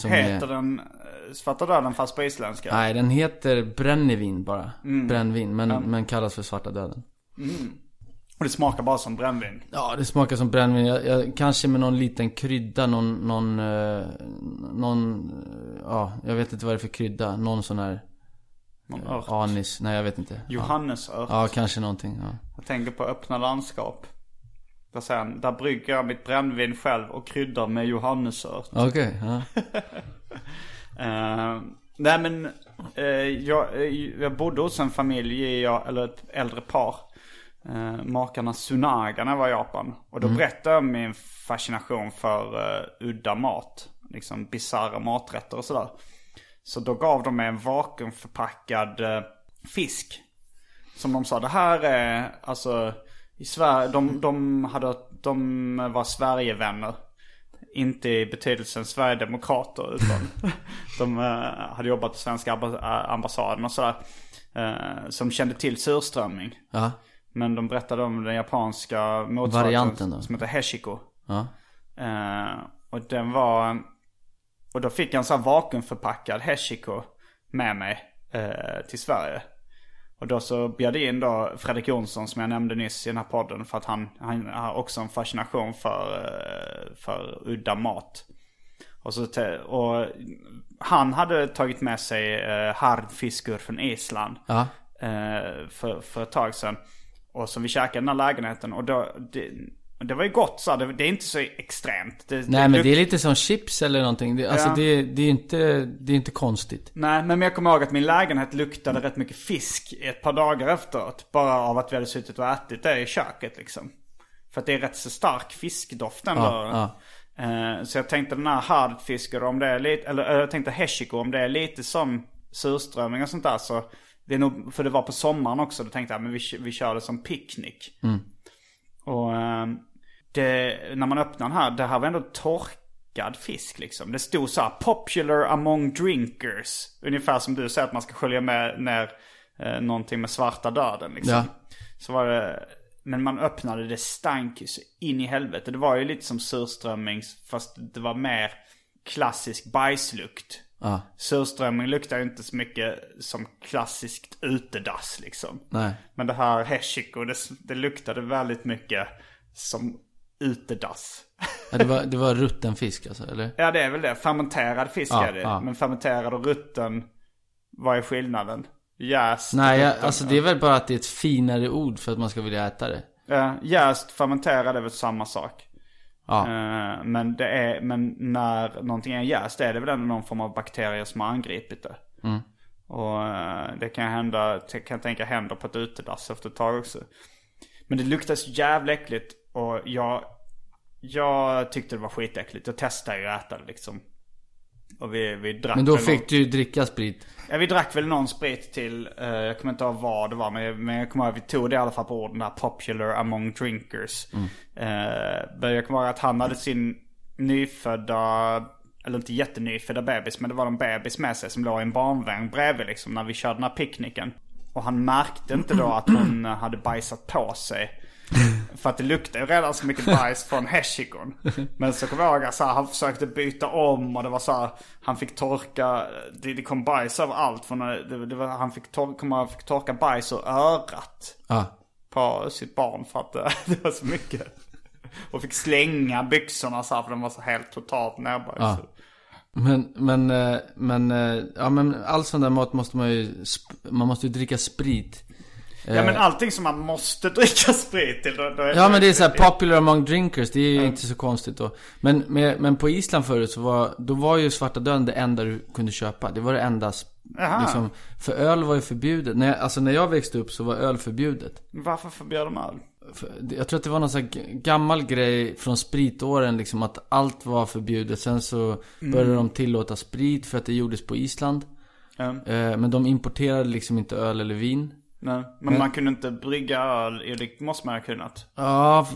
Är- Heter den eh, svarta döden fast på isländska? Nej, den heter brännevin bara. Mm. Brännvin, men, men kallas för svarta döden. Och det smakar bara som brännvin. Ja, det smakar som brännvin. Jag, jag, kanske med någon liten krydda, någon, någon, eh, någon, eh, ja, jag vet inte vad det är för krydda. Någon sån här Någon eh, ört. anis, nej jag vet inte. Johannesört. ja kanske någonting, ja. Jag tänker på öppna landskap. Där, sen, där brygger jag mitt brännvin själv och kryddar med johannesört. Okej, ja. Eh, nej men, eh, jag, jag bodde hos en familj, i, ja, eller ett äldre par. Uh, makarna Sunaga när jag var i Japan. Och då berättade jag om min fascination för eh, udda mat. Liksom bisarra maträtter och sådär. Så då gav de mig en vakuumförpackad eh, fisk. Som de sa, det här är alltså i Sverige, de, de, hade, de var Sverigevänner. Inte i betydelsen Sverigedemokrater utan de eh, hade jobbat på svenska amba- eh, ambassaden och sådär. Eh, som kände till surströmming. Ja. Men de berättade om den japanska motsvarigheten som heter heshiko. Ja. Eh, och den var... Och då fick jag en sån här vakuumförpackad heshiko med mig eh, till Sverige. Och då så bjöd jag in då Fredrik Jonsson som jag nämnde nyss i den här podden. För att han, han har också en fascination för, eh, för udda mat. Och, så te, och han hade tagit med sig eh, hardfiskur från Island. Ja. För, för ett tag sedan. Och som vi käkade den här lägenheten. Och då, det, det var ju gott så det, det är inte så extremt. Det, Nej men luk- det är lite som chips eller någonting. Det, alltså Ja. det, det är inte, det är inte konstigt. Nej, men jag kommer ihåg att min lägenhet luktade rätt mycket fisk ett par dagar efteråt. Bara av att vi hade suttit och ätit det i köket liksom. För att det är rätt så stark fiskdoft ändå. Ja, Eh, Så jag tänkte den här hardfiskar om det är lite, eller eh, jag tänkte heshiko om det är lite som surströmming och sånt där så. Det är nog, för det var på sommaren också, då tänkte jag men vi, vi kör det som picknick. Och eh, det, när man öppnar den här, det här var ändå torkad fisk liksom. Det stod så här popular among drinkers. Ungefär som du säger att man ska skölja med ner eh, någonting med svarta döden liksom. Ja. Så var det, men man öppnade det stank så in i helvete. Det var ju lite som surströmmings fast det var mer klassisk bajslukt. Ja. Surströmming luktar ju inte så mycket som klassiskt utedass liksom. Nej. Men det här heshiko, det, det luktade väldigt mycket som utedass. Ja, det, var, det var rutten fisk alltså, eller? Ja det är väl det. Fermenterad fisk Ja, är det. ja. Men fermenterad och rutten, vad är skillnaden? Jäst. Nej, rutten, alltså det är väl bara att det är ett finare ord för att man ska vilja äta det. Ja, jäst, fermenterad är väl samma sak. Ja. Eh, men det är, men när någonting är jäst är det väl ändå någon form av bakterier som har angripit det. Mm. Och eh, det kan hända, kan jag tänka händer på ett utedass efter ett tag också. Men det luktar så jävla äckligt och jag, jag tyckte det var skitäckligt. Jag testade ju att äta det liksom. Och vi, vi drack Men då fick du ju dricka sprit. Ja vi drack väl någon sprit till, eh, jag kommer inte ihåg vad det var men, men jag kommer ihåg att vi tog det i alla fall på orden där popular among drinkers. Eh, men jag kommer ihåg att han hade sin nyfödda, eller inte jättenyfödda bebis men det var en bebis med sig som låg i en barnvagn bredvid liksom när vi körde den här picknicken. Och han märkte inte då att hon hade bajsat på sig. För att det luktar ju redan så mycket bajs från heshikon. Men så kommer jag ihåg att han försökte byta om och det var så här, han fick torka, det, det kom bajs överallt. Från, det, det var, han fick, tor, kom, han fick torka bajs ur örat Ja. på sitt barn för att det, det var så mycket. Och fick slänga byxorna så här för de var så helt totalt nerbajsade. Ja. Men, men, eh, men, eh, ja men all sån där mat måste man ju, man måste ju dricka sprit. Ja men allting som man måste dricka sprit till. Då, då är Ja men det är så här popular among drinkers, det är ju inte så konstigt då. Men, men, men på Island förut så var, då var ju svarta döden det enda du kunde köpa. Det var det enda, liksom, för öl var ju förbjudet. När jag, alltså när jag växte upp så var öl förbjudet. Varför förbjöd de öl? Jag tror att det var någon sån här gammal grej från spritåren liksom att allt var förbjudet. Sen så började de tillåta sprit för att det gjordes på Island. Eh, Men de importerade liksom inte öl eller vin. Nej, men man kunde inte brygga öl, Jo, det måste man ha kunnat. Ja,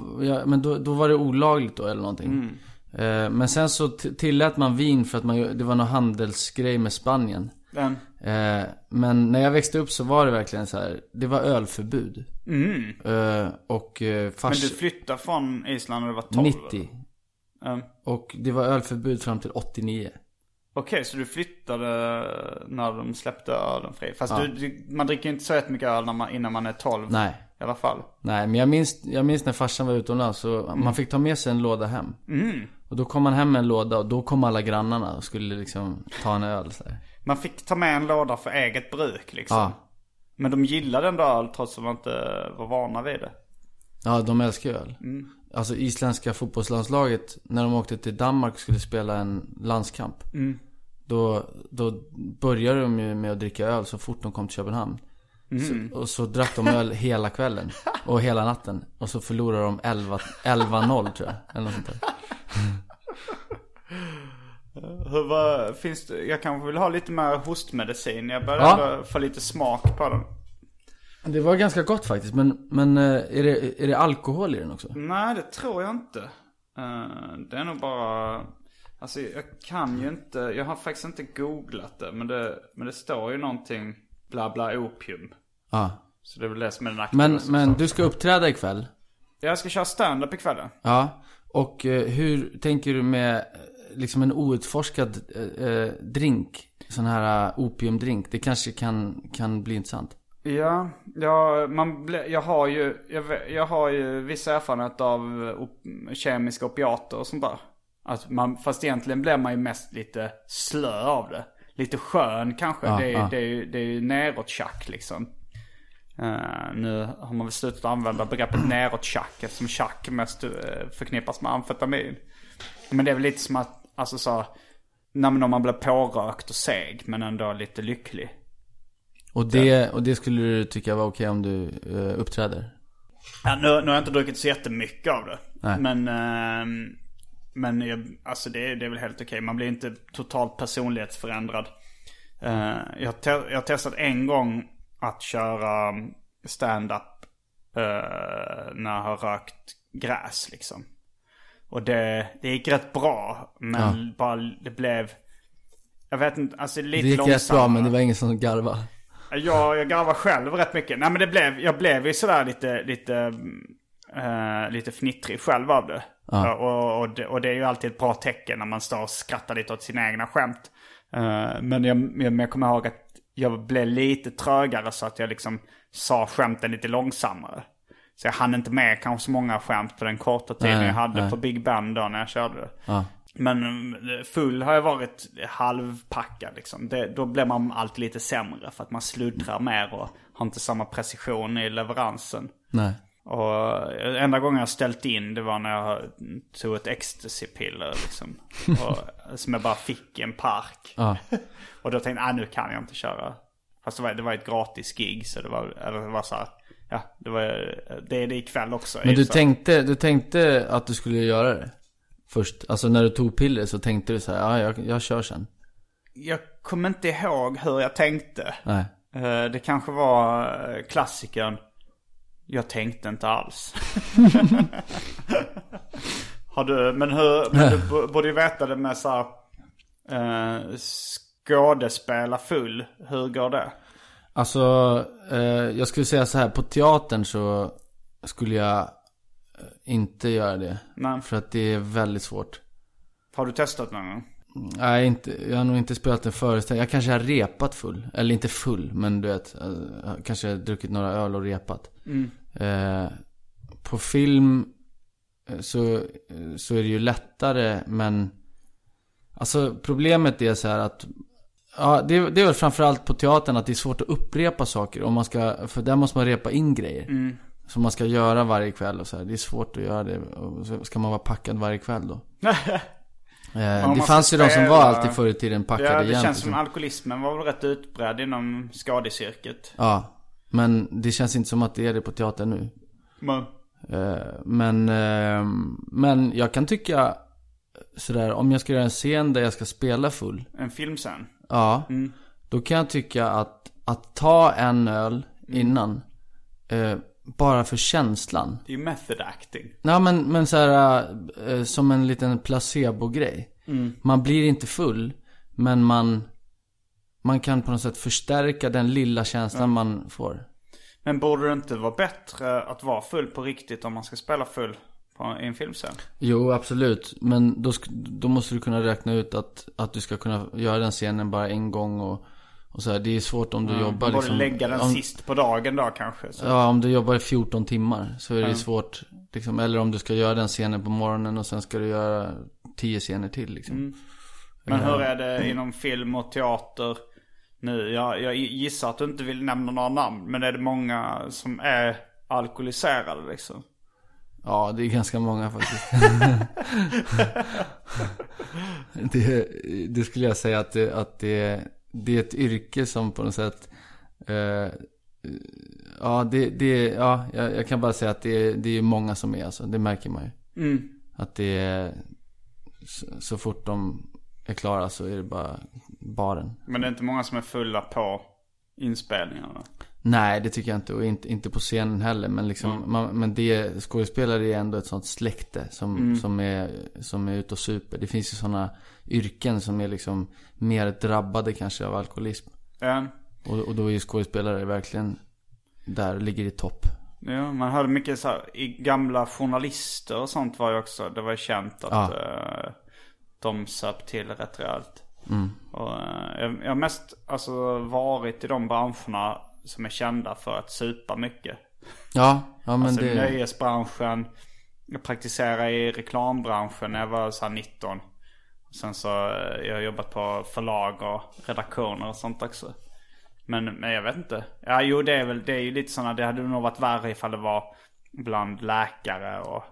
men då, då var det olagligt då eller någonting. Eh, Men sen så tillät man vin för att man, det var någon handelsgrej med Spanien. Men, Eh, Men när jag växte upp så var det verkligen så här. det var ölförbud. Eh, Och eh, men fars... du flyttade från Island när du var 12? 90. Ja. Och det var ölförbud fram till 89. Okej, så du flyttade när de släppte ölen fri? Fast du, du, man dricker ju inte så mycket öl när man, innan man är 12. Nej. I alla fall. Nej, men jag minns, jag minns när farsan var utomlands så man fick ta med sig en låda hem. Och då kom man hem med en låda och då kom alla grannarna och skulle liksom ta en öl så här. Man fick ta med en låda för eget bruk liksom. Ja. Men de gillade ändå öl trots att de inte var vana vid det. Ja, de älskar ju öl. Alltså isländska fotbollslandslaget, när de åkte till Danmark och skulle spela en landskamp. Då, då började de ju med att dricka öl så fort de kom till Köpenhamn. Så, och så drack de öl hela kvällen. Och hela natten. Och så förlorade de 11 11-0 tror jag. Eller något sånt där. hur var, finns det, jag kanske vill ha lite mer hostmedicin. Jag börjar Ja. ändå få lite smak på den. Det var ganska gott faktiskt, men, men eh, är, det, är det alkohol i den också? Nej, det tror jag inte. Eh, det är nog bara... Alltså jag kan ju inte, jag har faktiskt inte googlat det. Men det, men det står ju någonting bla bla opium. Ja. Så det är väl det som är den aktiva. Men, men du ska uppträda ikväll? Jag ska köra stand-up ikväll. Ja. Och eh, hur tänker du med liksom en outforskad eh, eh, drink? Sån här eh, opiumdrink. Det kanske kan, kan bli intressant. Ja, ja man ble, jag har ju, jag, jag har ju vissa erfarenhet av op, kemiska opiater och sånt där. Att man, fast egentligen blir man ju mest lite slö av det. Lite skön kanske. Ja, det, är, ja. det, är, det är ju neråt-tjack liksom. Eh, nu har man väl slutat använda begreppet neråt-tjack eftersom tjack mest eh, förknippas med amfetamin. Men det är väl lite som att, alltså så, när man- när man blir pårökt och seg men ändå lite lycklig. Och det, och det skulle du tycka var okej om du eh, uppträder? Ja, nu, nu har jag inte druckit så jättemycket av det. Nej. Men, ehm, men jag, alltså det, är- det är väl helt okej. Man blir inte totalt personlighetsförändrad. Eh, jag, te, jag har testat en gång att köra stand-up eh, när jag har rökt gräs liksom. Och det, det gick rätt bra. Men bara det blev... Jag vet inte, alltså lite Det gick rätt bra långsammare. men det var ingen som garvade. Ja, jag garvar själv rätt mycket. Nej men det blev, jag blev ju sådär lite, lite, eh, lite fnittrig själv av det. Ja. Och, och, det. och det är ju alltid ett bra tecken när man står och skrattar lite åt sina egna skämt. Eh, men jag, jag, jag kommer ihåg att jag blev lite trögare så att jag liksom sa skämten lite långsammare. Så jag hann inte med kanske så många skämt på den korta tiden Nej, jag hade nej. på Big Ben då när jag körde det. Ja. Men eh, full har jag varit halvpackad liksom. Det, då blir man alltid lite sämre för att man sluddrar mer och har inte samma precision i leveransen. Nej. Och eh, enda gången jag ställt in det var när jag tog ett ecstasy-piller liksom. Och, som jag bara fick i en park. Ja. Och då tänkte jag, ah, nu kan jag inte köra. Fast det var, det var ett gratis gig så det var, eller det var så här, ja, det var, det är det ikväll också. Men du Så- tänkte, du tänkte att du skulle göra det? Först? Alltså när du tog piller så tänkte du så här, ja jag, jag kör sen. Jag kommer inte ihåg hur jag tänkte. Nej. Eh, Det kanske var eh, klassikern Jag tänkte inte alls. Har du, men hur, men du borde ju veta det med så här, eh, skådespela full. Hur går det? Alltså, eh, jag skulle säga så här, på teatern så skulle jag eh, inte göra det. Nej. För att det är väldigt svårt. Har du testat någon gång? Nej, inte, jag har nog inte spelat en föreställning. Jag kanske har repat full. Eller inte full, men du vet. eh, kanske har druckit några öl och repat. Eh, på film eh, så, så är det ju lättare, men... Alltså problemet är så här att... Ja, det, är- det är väl framförallt på teatern att det är svårt att upprepa saker. Om man ska, för där måste man repa in grejer. Som man ska göra varje kväll och så här. Det är svårt att göra det. Och så ska man vara packad varje kväll då. Eh, det fanns ju de som var alltid förr i tiden packade Ja, det jämt. känns som så. alkoholismen var väl rätt utbredd inom skadecirket. Ja, men det känns inte som att det är det på teatern nu. Men, Eh, men, eh, men jag kan tycka sådär, om jag ska göra en scen där jag ska spela full. en filmscen. Ja, då kan jag tycka att, att ta en öl innan. Eh, bara för känslan. Det är ju method acting. Nej men, men så här, eh, som en liten placebo-grej. Man blir inte full, men man, man kan på något sätt förstärka den lilla känslan man får. Men borde det inte vara bättre att vara full på riktigt om man ska spela full på, i en filmscen? Jo, absolut. Men då, då måste du kunna räkna ut att, att du ska kunna göra den scenen bara en gång och, och så här. Det är svårt om du jobbar Man borde liksom, lägga den om, sist på dagen då kanske. Så. Ja, om du jobbar i 14 timmar så är det svårt. Liksom, eller om du ska göra den scenen på morgonen och sen ska du göra 10 scener till liksom. Men hur är det inom film och teater nu? Jag, jag gissar att du inte vill nämna några namn. Men är det många som är alkoholiserade liksom? Ja, det är ganska många faktiskt. det, det skulle jag säga att, det, att det, det är ett yrke som på något sätt eh, Ja, det, det, ja jag, jag kan bara säga att det, det är många som är alltså, det märker man ju. Att det är så, så fort de är klara så är det bara baren. Men det är inte många som är fulla på inspelningarna. Nej, det tycker jag inte. Och inte, inte på scenen heller. Men, liksom, man, men det, skådespelare är ändå ett sånt släkte som, som, är, som är ute och super. Det finns ju sådana yrken som är liksom mer drabbade kanske av alkoholism. Ja. Och, och då är ju skådespelare verkligen där, ligger i topp. Ja, man hörde mycket så här, i gamla journalister och sånt var ju också, det var ju känt att Ja. eh, de söp till rätt rejält. Och, eh, jag, jag har mest alltså varit i de branscherna som är kända för att supa mycket. Ja, ja men alltså det... nöjesbranschen. Jag praktiserade i reklambranschen när jag var så här 19. Och sen så eh, jag har jobbat på förlag och redaktioner och sånt också. Men, men jag vet inte. Ja jo det är väl, det är ju lite sådana, det hade nog varit värre ifall det var bland läkare och.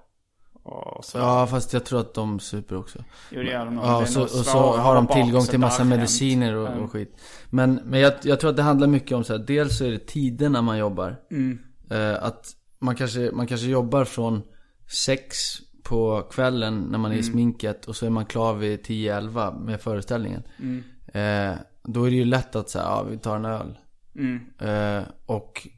Ja, fast jag tror att de super också. Jo det gör de nog. Ja, så, och så har de tillgång till massa mediciner och, och skit. Men, men jag, jag tror att det handlar mycket om så här, dels så är det tiderna man jobbar. Mm. Eh, att man kanske, man kanske jobbar från sex på kvällen när man är i Mm. sminket och så är man klar vid 10-11 med föreställningen. Mm. Eh, då är det ju lätt att säga, ja vi tar en öl. Mm. Eh, och,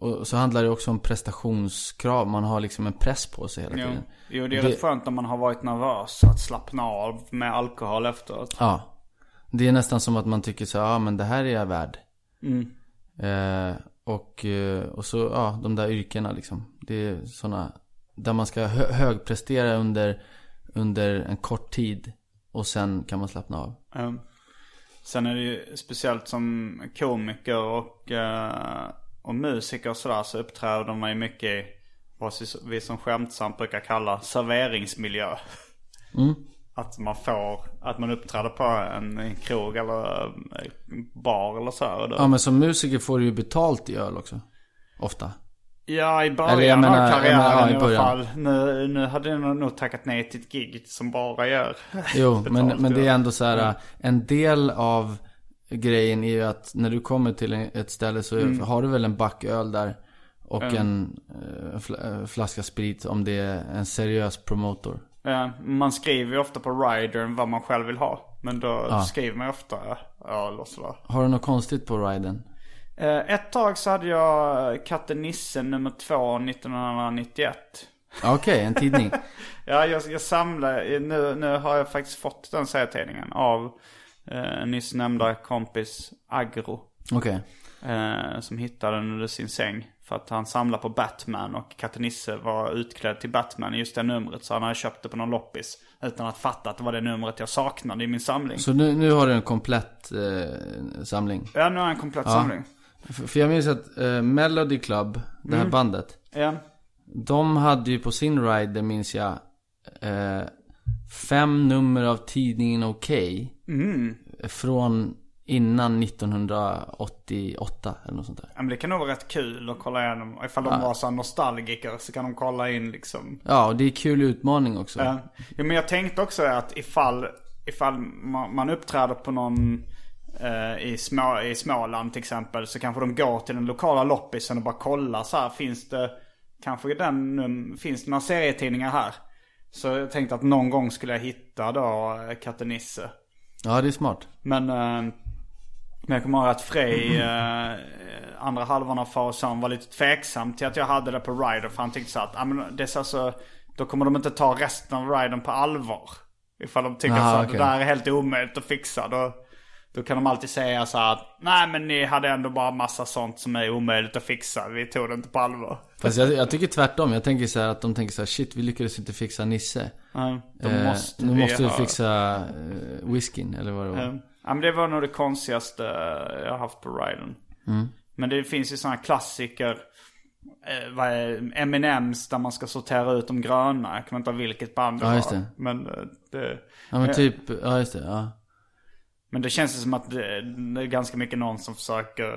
och så handlar det också om prestationskrav. Man har liksom en press på sig hela Jo. tiden. jo det är Det- rätt skönt när man har varit nervös att slappna av med alkohol efteråt. Ja. Det är nästan som att man tycker så ja men det här är jag värd. Mm. Eh, och, eh, och så, ja, de där yrkena liksom. Det är sådana, där man ska hö- högprestera under, under en kort tid. Och sen kan man slappna av. Um, sen är det ju speciellt som komiker och, eh, och musiker och sådär så uppträder man ju mycket i vad vi som skämtsamt brukar kalla serveringsmiljö. Att man får, att man uppträder på en, en krog eller bar eller så. här, Ja men som musiker får du ju betalt i öl också. Ofta. Ja, i början Eller jag menar- av jag karriären menar, ja, i i alla fall. Nu, nu hade jag nog- tackat nej till ett gig som bara gör Jo, men, men det är ändå så här. En del av grejen är ju att när du kommer till ett ställe så Mm. har du väl en back öl där. Och en eh, fl- eh, flaska sprit om det är en seriös promotor. Ja, man skriver ju ofta på ridern vad man själv vill ha. Men då skriver man ju ofta öl och sådär. Har du något konstigt på riden? Eh, Ett tag så hade jag katten Nisse nummer två 1991. Ja, Okej, en tidning. Ja, jag, jag samlar, nu, nu har jag faktiskt fått den serietidningen av eh, nyss nämnda kompis Agro. Okej. Eh, som hittade den under sin säng. För att han samlar på Batman och katten Nisse var utklädd till Batman i just det numret. Så han hade köpt det på någon loppis. Utan att fatta att det var det numret jag saknade i min samling. Så nu, nu har du en komplett eh, samling. Ja, nu har jag en komplett samling. För, för jag minns att eh, Melody Club, det här Mm. bandet. Ja. De hade ju på sin ride, minns jag, eh, fem nummer av tidningen Okej. Mm. Från innan 1988 eller något sånt där. Ja, men det kan nog vara rätt kul att kolla igenom. Ifall de var så nostalgiker så kan de kolla in liksom. Ja, och det är kul utmaning också. Ja. ja, men jag tänkte också att ifall, ifall man, uppträder på någon eh, i, små, i Småland till exempel. Så kanske de går till den lokala loppisen och bara kollar så här. Finns det, kanske den, finns det några serietidningar här? Så jag tänkte att någon gång skulle jag hitta då eh, Katten Nisse. Ja, det är smart. Men, eh, men jag kommer ihåg att Frej, eh, andra halvan av son var lite tveksam till att jag hade det på Rider. För han tyckte så att, ah, men det är så, då kommer de inte ta resten av Ridern på allvar. Ifall de tycker Aha, så att okej. det där är helt omöjligt att fixa. Då, då kan de alltid säga så här att, nej men ni hade ändå bara massa sånt som är omöjligt att fixa. Vi tog det inte på allvar. Fast jag, jag tycker tvärtom. Jag tänker så här att de tänker så här, shit vi lyckades inte fixa Nisse. Eh, måste nu vi måste vi fixa eh, whiskyn eller vad det var. Ja. Ja men det var nog det konstigaste jag har haft på riden. Mm. Men det finns ju sådana klassiker. Eh, Eminems där man ska sortera ut de gröna. Jag kommer inte vilket band det Ja, var. Men eh, det, Ja men typ, ja just det, ja. Men det känns som att det, det är ganska mycket någon som försöker.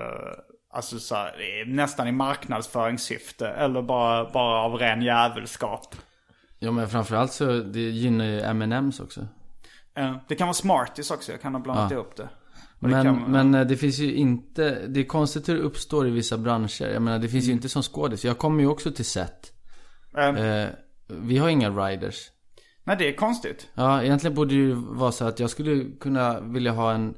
Alltså så här, nästan i marknadsföringssyfte. Eller bara, bara av ren jävelskap. Ja men framförallt så, det gynnar ju M&M's också. Det kan vara Smarties också. Jag kan ha blandat Ja. ihop det. Och det Men, kan- men eh, det finns ju inte, det är konstigt hur det uppstår i vissa branscher. Jag menar det finns ju inte som skådis. Jag kommer ju också till set. Eh, Eh, vi har inga riders. Nej, det är konstigt. Ja, egentligen borde det ju vara så att jag skulle kunna vilja ha en,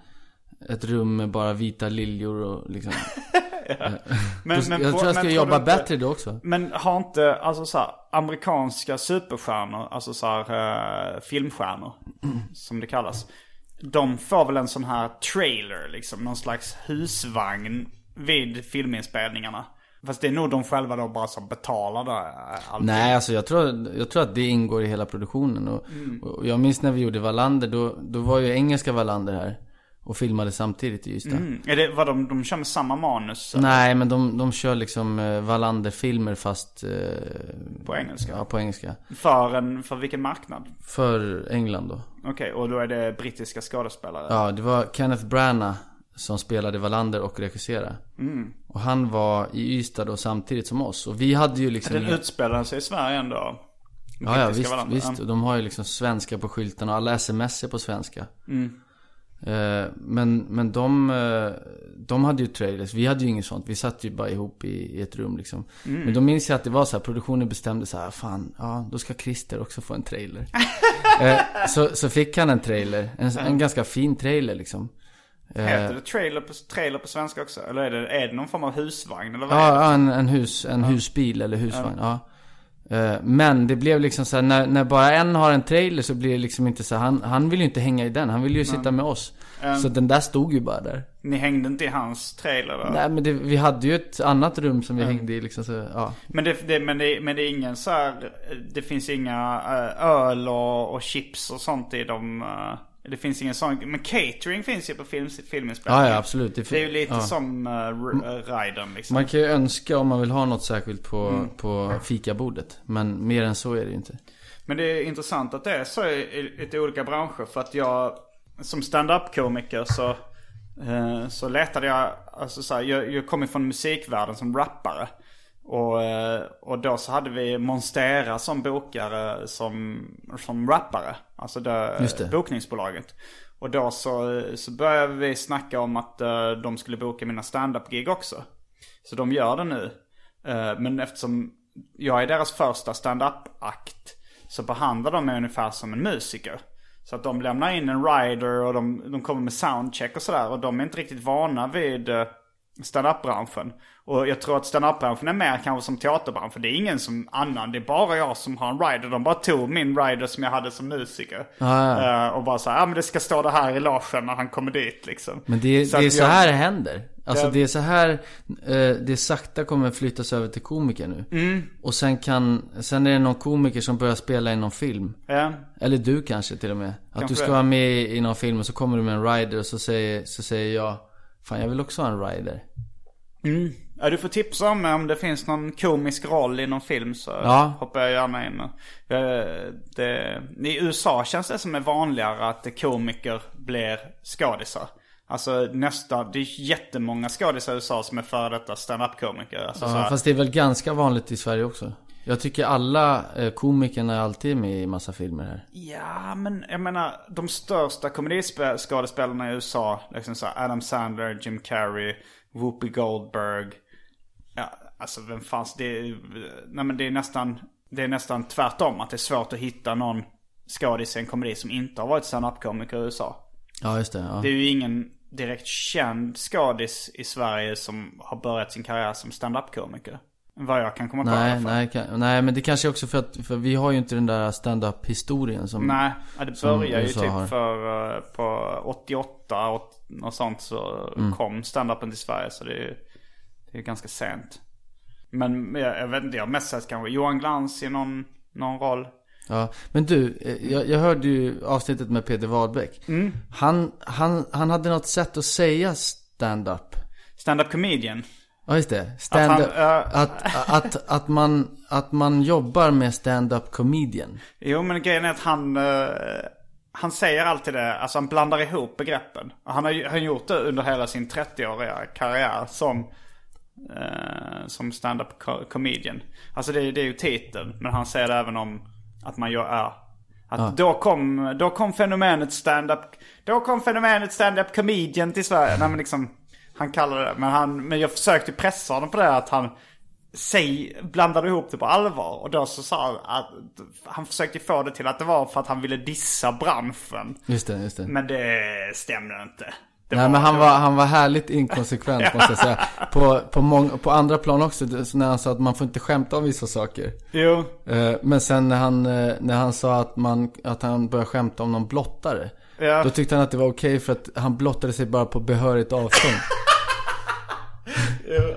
ett rum med bara vita liljor och liksom. Men, jag tror jag ska jobba inte- bättre då också. Men har inte, alltså så här, amerikanska superstjärnor, alltså så här, eh, filmstjärnor, som det kallas. De får väl en sån här trailer, liksom, någon slags husvagn vid filminspelningarna. Fast det är nog de själva då bara som betalar det. eh, allting. Nej, alltså jag tror, jag tror att det ingår i hela produktionen. Och, och jag minns när vi gjorde Wallander, då, då var ju engelska Wallander här. Och filmade samtidigt i Ystad. Mm. Är det vad de, de kör med samma manus? eller? Nej, men de, de kör liksom eh, Wallander-filmer fast... Eh, På engelska? Ja, på engelska. För, en, för vilken marknad? För England då. Okej, och då är det brittiska skådespelare? Ja, det var Kenneth Branagh som spelade Wallander och regisserade. Mm. Och han var i Ystad då samtidigt som oss. Och vi hade ju liksom... Den utspelar sig i Sverige ändå? Ja, ja visst, Wallander. visst. Och de har ju liksom svenska på skylten och alla sms är på svenska. Eh, men, men de, eh, de hade ju trailers. Vi hade ju inget sånt. Vi satt ju bara ihop i, i ett rum liksom. Men då minns jag att det var så här, produktionen bestämde så här, fan, ja, då ska Christer också få en trailer. eh, så, så fick han en trailer. En, en ganska fin trailer liksom. Heter det trailer på, trailer på svenska också? Eller är det, är det någon form av husvagn? Eller vad? Ja, ja en, en, hus, en husbil eller husvagn. Ja. Eh, Men det blev liksom så här, när, när bara en har en trailer så blir det liksom inte så här, han, han vill ju inte hänga i den, han vill ju sitta med oss. Så den där stod ju bara där. Ni hängde inte i hans trailer då? Nej men det, vi hade ju ett annat rum som vi hängde i liksom så, ja. Men det, det, men, det, men det är ingen så här, det finns inga eh, öl och, och chips och sånt i de, eh, det finns ingen sån, men catering finns ju på film, filminspelningar. Ja, ja absolut. Det är ju lite ja. som uh, Raiden liksom. Man kan ju önska om man vill ha något särskilt på, på fikabordet. Men mer än så är det ju inte. Men det är intressant att det är så i, lite olika branscher. För att jag som stand-up-komiker så, eh, så letade jag, alltså så här, jag, jag kommer från musikvärlden som rappare. Och, eh, och då så hade vi Monstera som bokare som, som rappare. Alltså det, bokningsbolaget. Och då så, så började vi snacka om att eh, de skulle boka mina stand-up-gig också. Så de gör det nu. Eh, men eftersom jag är deras första stand-up-akt så behandlar de mig ungefär som en musiker. Så att de lämnar in en rider och de, de kommer med soundcheck och sådär. Och de är inte riktigt vana vid stand-up-branschen. Och jag tror att stand-up-branschen är mer kanske som teaterbranschen. Det är ingen som annan. Det är bara jag som har en rider. De bara tog min rider som jag hade som musiker. Ah, Eh, och bara så här, ja men det ska stå det här i logen när han kommer dit liksom. Men det, Så det är så jag- här det händer. Alltså det är så här eh, det sakta kommer flyttas över till komiker nu. Mm. Och sen kan, sen är det någon komiker som börjar spela i någon film. Ja. Eller du kanske till och med. Att Kanske du ska det. vara med i någon film och så kommer du med en rider och så säger, så säger jag Fan jag vill också ha en rider. Ja, du får tipsa om om det finns någon komisk roll i någon film så Ja. hoppar jag gärna in. Det, I USA känns det som är vanligare att komiker blir skådisar. Alltså nästa, det är jättemånga skådisar i USA som är före detta stand-up-komiker. Alltså, så Ja, fast det är väl ganska vanligt i Sverige också. Jag tycker alla eh, komikerna är alltid med i massa filmer här. Ja, men jag menar de största komediskådespelarna i USA, liksom så Adam Sandler, Jim Carrey, Whoopi Goldberg. Ja, alltså vem fanns det? Nej men det är nästan, det är nästan tvärtom. Att det är svårt att hitta någon skådis i en komedi som inte har varit stand-up-komiker i USA. Ja just det, ja. Det är ju ingen direkt känd skådis i Sverige som har börjat sin karriär som stand-up-komiker. Vad jag kan komma på i alla Nej, fall. nej, kan, nej men det kanske också för att, för vi har ju inte den där stand-up historien som Nej, ja, det började ju typ har. för, eh, på 88 och något sånt så Mm. kom stand-upen till Sverige. Så det är ju det är ganska sent. Men jag, jag vet inte, jag har mest sett kanske Johan Glans i någon, någon roll. Ja, men du, eh, jag, jag hörde ju avsnittet med Peter Wahlbeck. Mm. Han, han, han hade något sätt att säga stand-up. Stand-up comedian. Ja just det, stand Att han, äh, att, att, att, man, att man jobbar med stand-up comedian. Jo men grejen är att han, eh, han säger alltid det, alltså han blandar ihop begreppen. Och Han har han gjort det under hela sin 30-åriga karriär som, eh, som stand-up co- comedian. Alltså det, är- det är ju titeln, men han säger även om att man gör, ja. Att då, kom, då kom fenomenet stand-up, då kom fenomenet stand-up comedian till Sverige. Nej men liksom, han kallar det, men, han, men jag försökte pressa honom på det att han säg, blandade ihop det på allvar. Och då så sa han att han försökte få det till att det var för att han ville dissa branschen. Just det, just det. Men det stämde inte. Det Nej men han var, han var härligt inkonsekvent måste jag säga. På, på, mång, på andra plan också, när han sa att man får inte skämta om vissa saker. Jo. Eh, Men sen när han, eh, när han sa att, man, att han började skämta om någon blottare. Ja. Då tyckte han att det var okej för att han blottade sig bara på behörigt avstånd.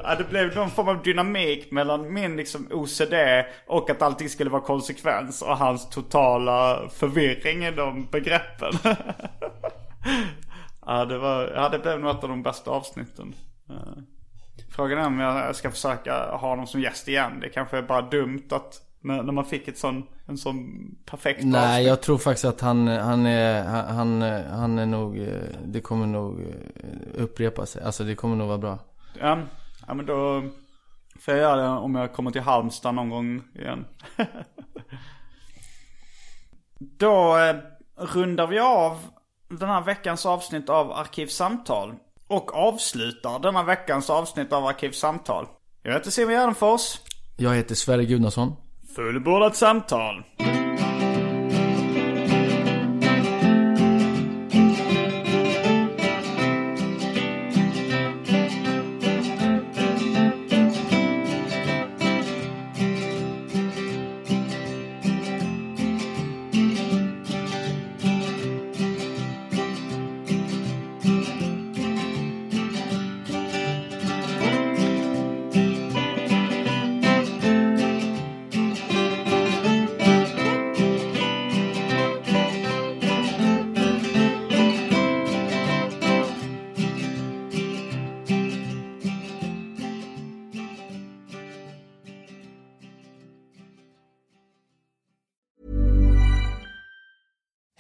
Ja, det blev någon form av dynamik mellan min liksom OCD och att allting skulle vara konsekvens och hans totala förvirring i de begreppen. ja, det var, ja, det blev nog ett av de bästa avsnitten. Eh, Frågan är om jag ska försöka ha honom som gäst igen. Det kanske är bara dumt att när, man fick ett sån, en sån perfekt Nej, avsnitt. jag tror faktiskt att han, han är, han, han, är nog, eh, det kommer nog eh, upprepa sig. Alltså det kommer nog vara bra. Ja, ja men då får jag göra det om jag kommer till Halmstad någon gång igen. då rundar vi av den här veckans avsnitt av Arkivsamtal. Och avslutar denna veckans avsnitt av Arkivsamtal. Jag heter Simon Gärdenfors. Jag heter Sverre Gunnarsson. Fullbordat samtal.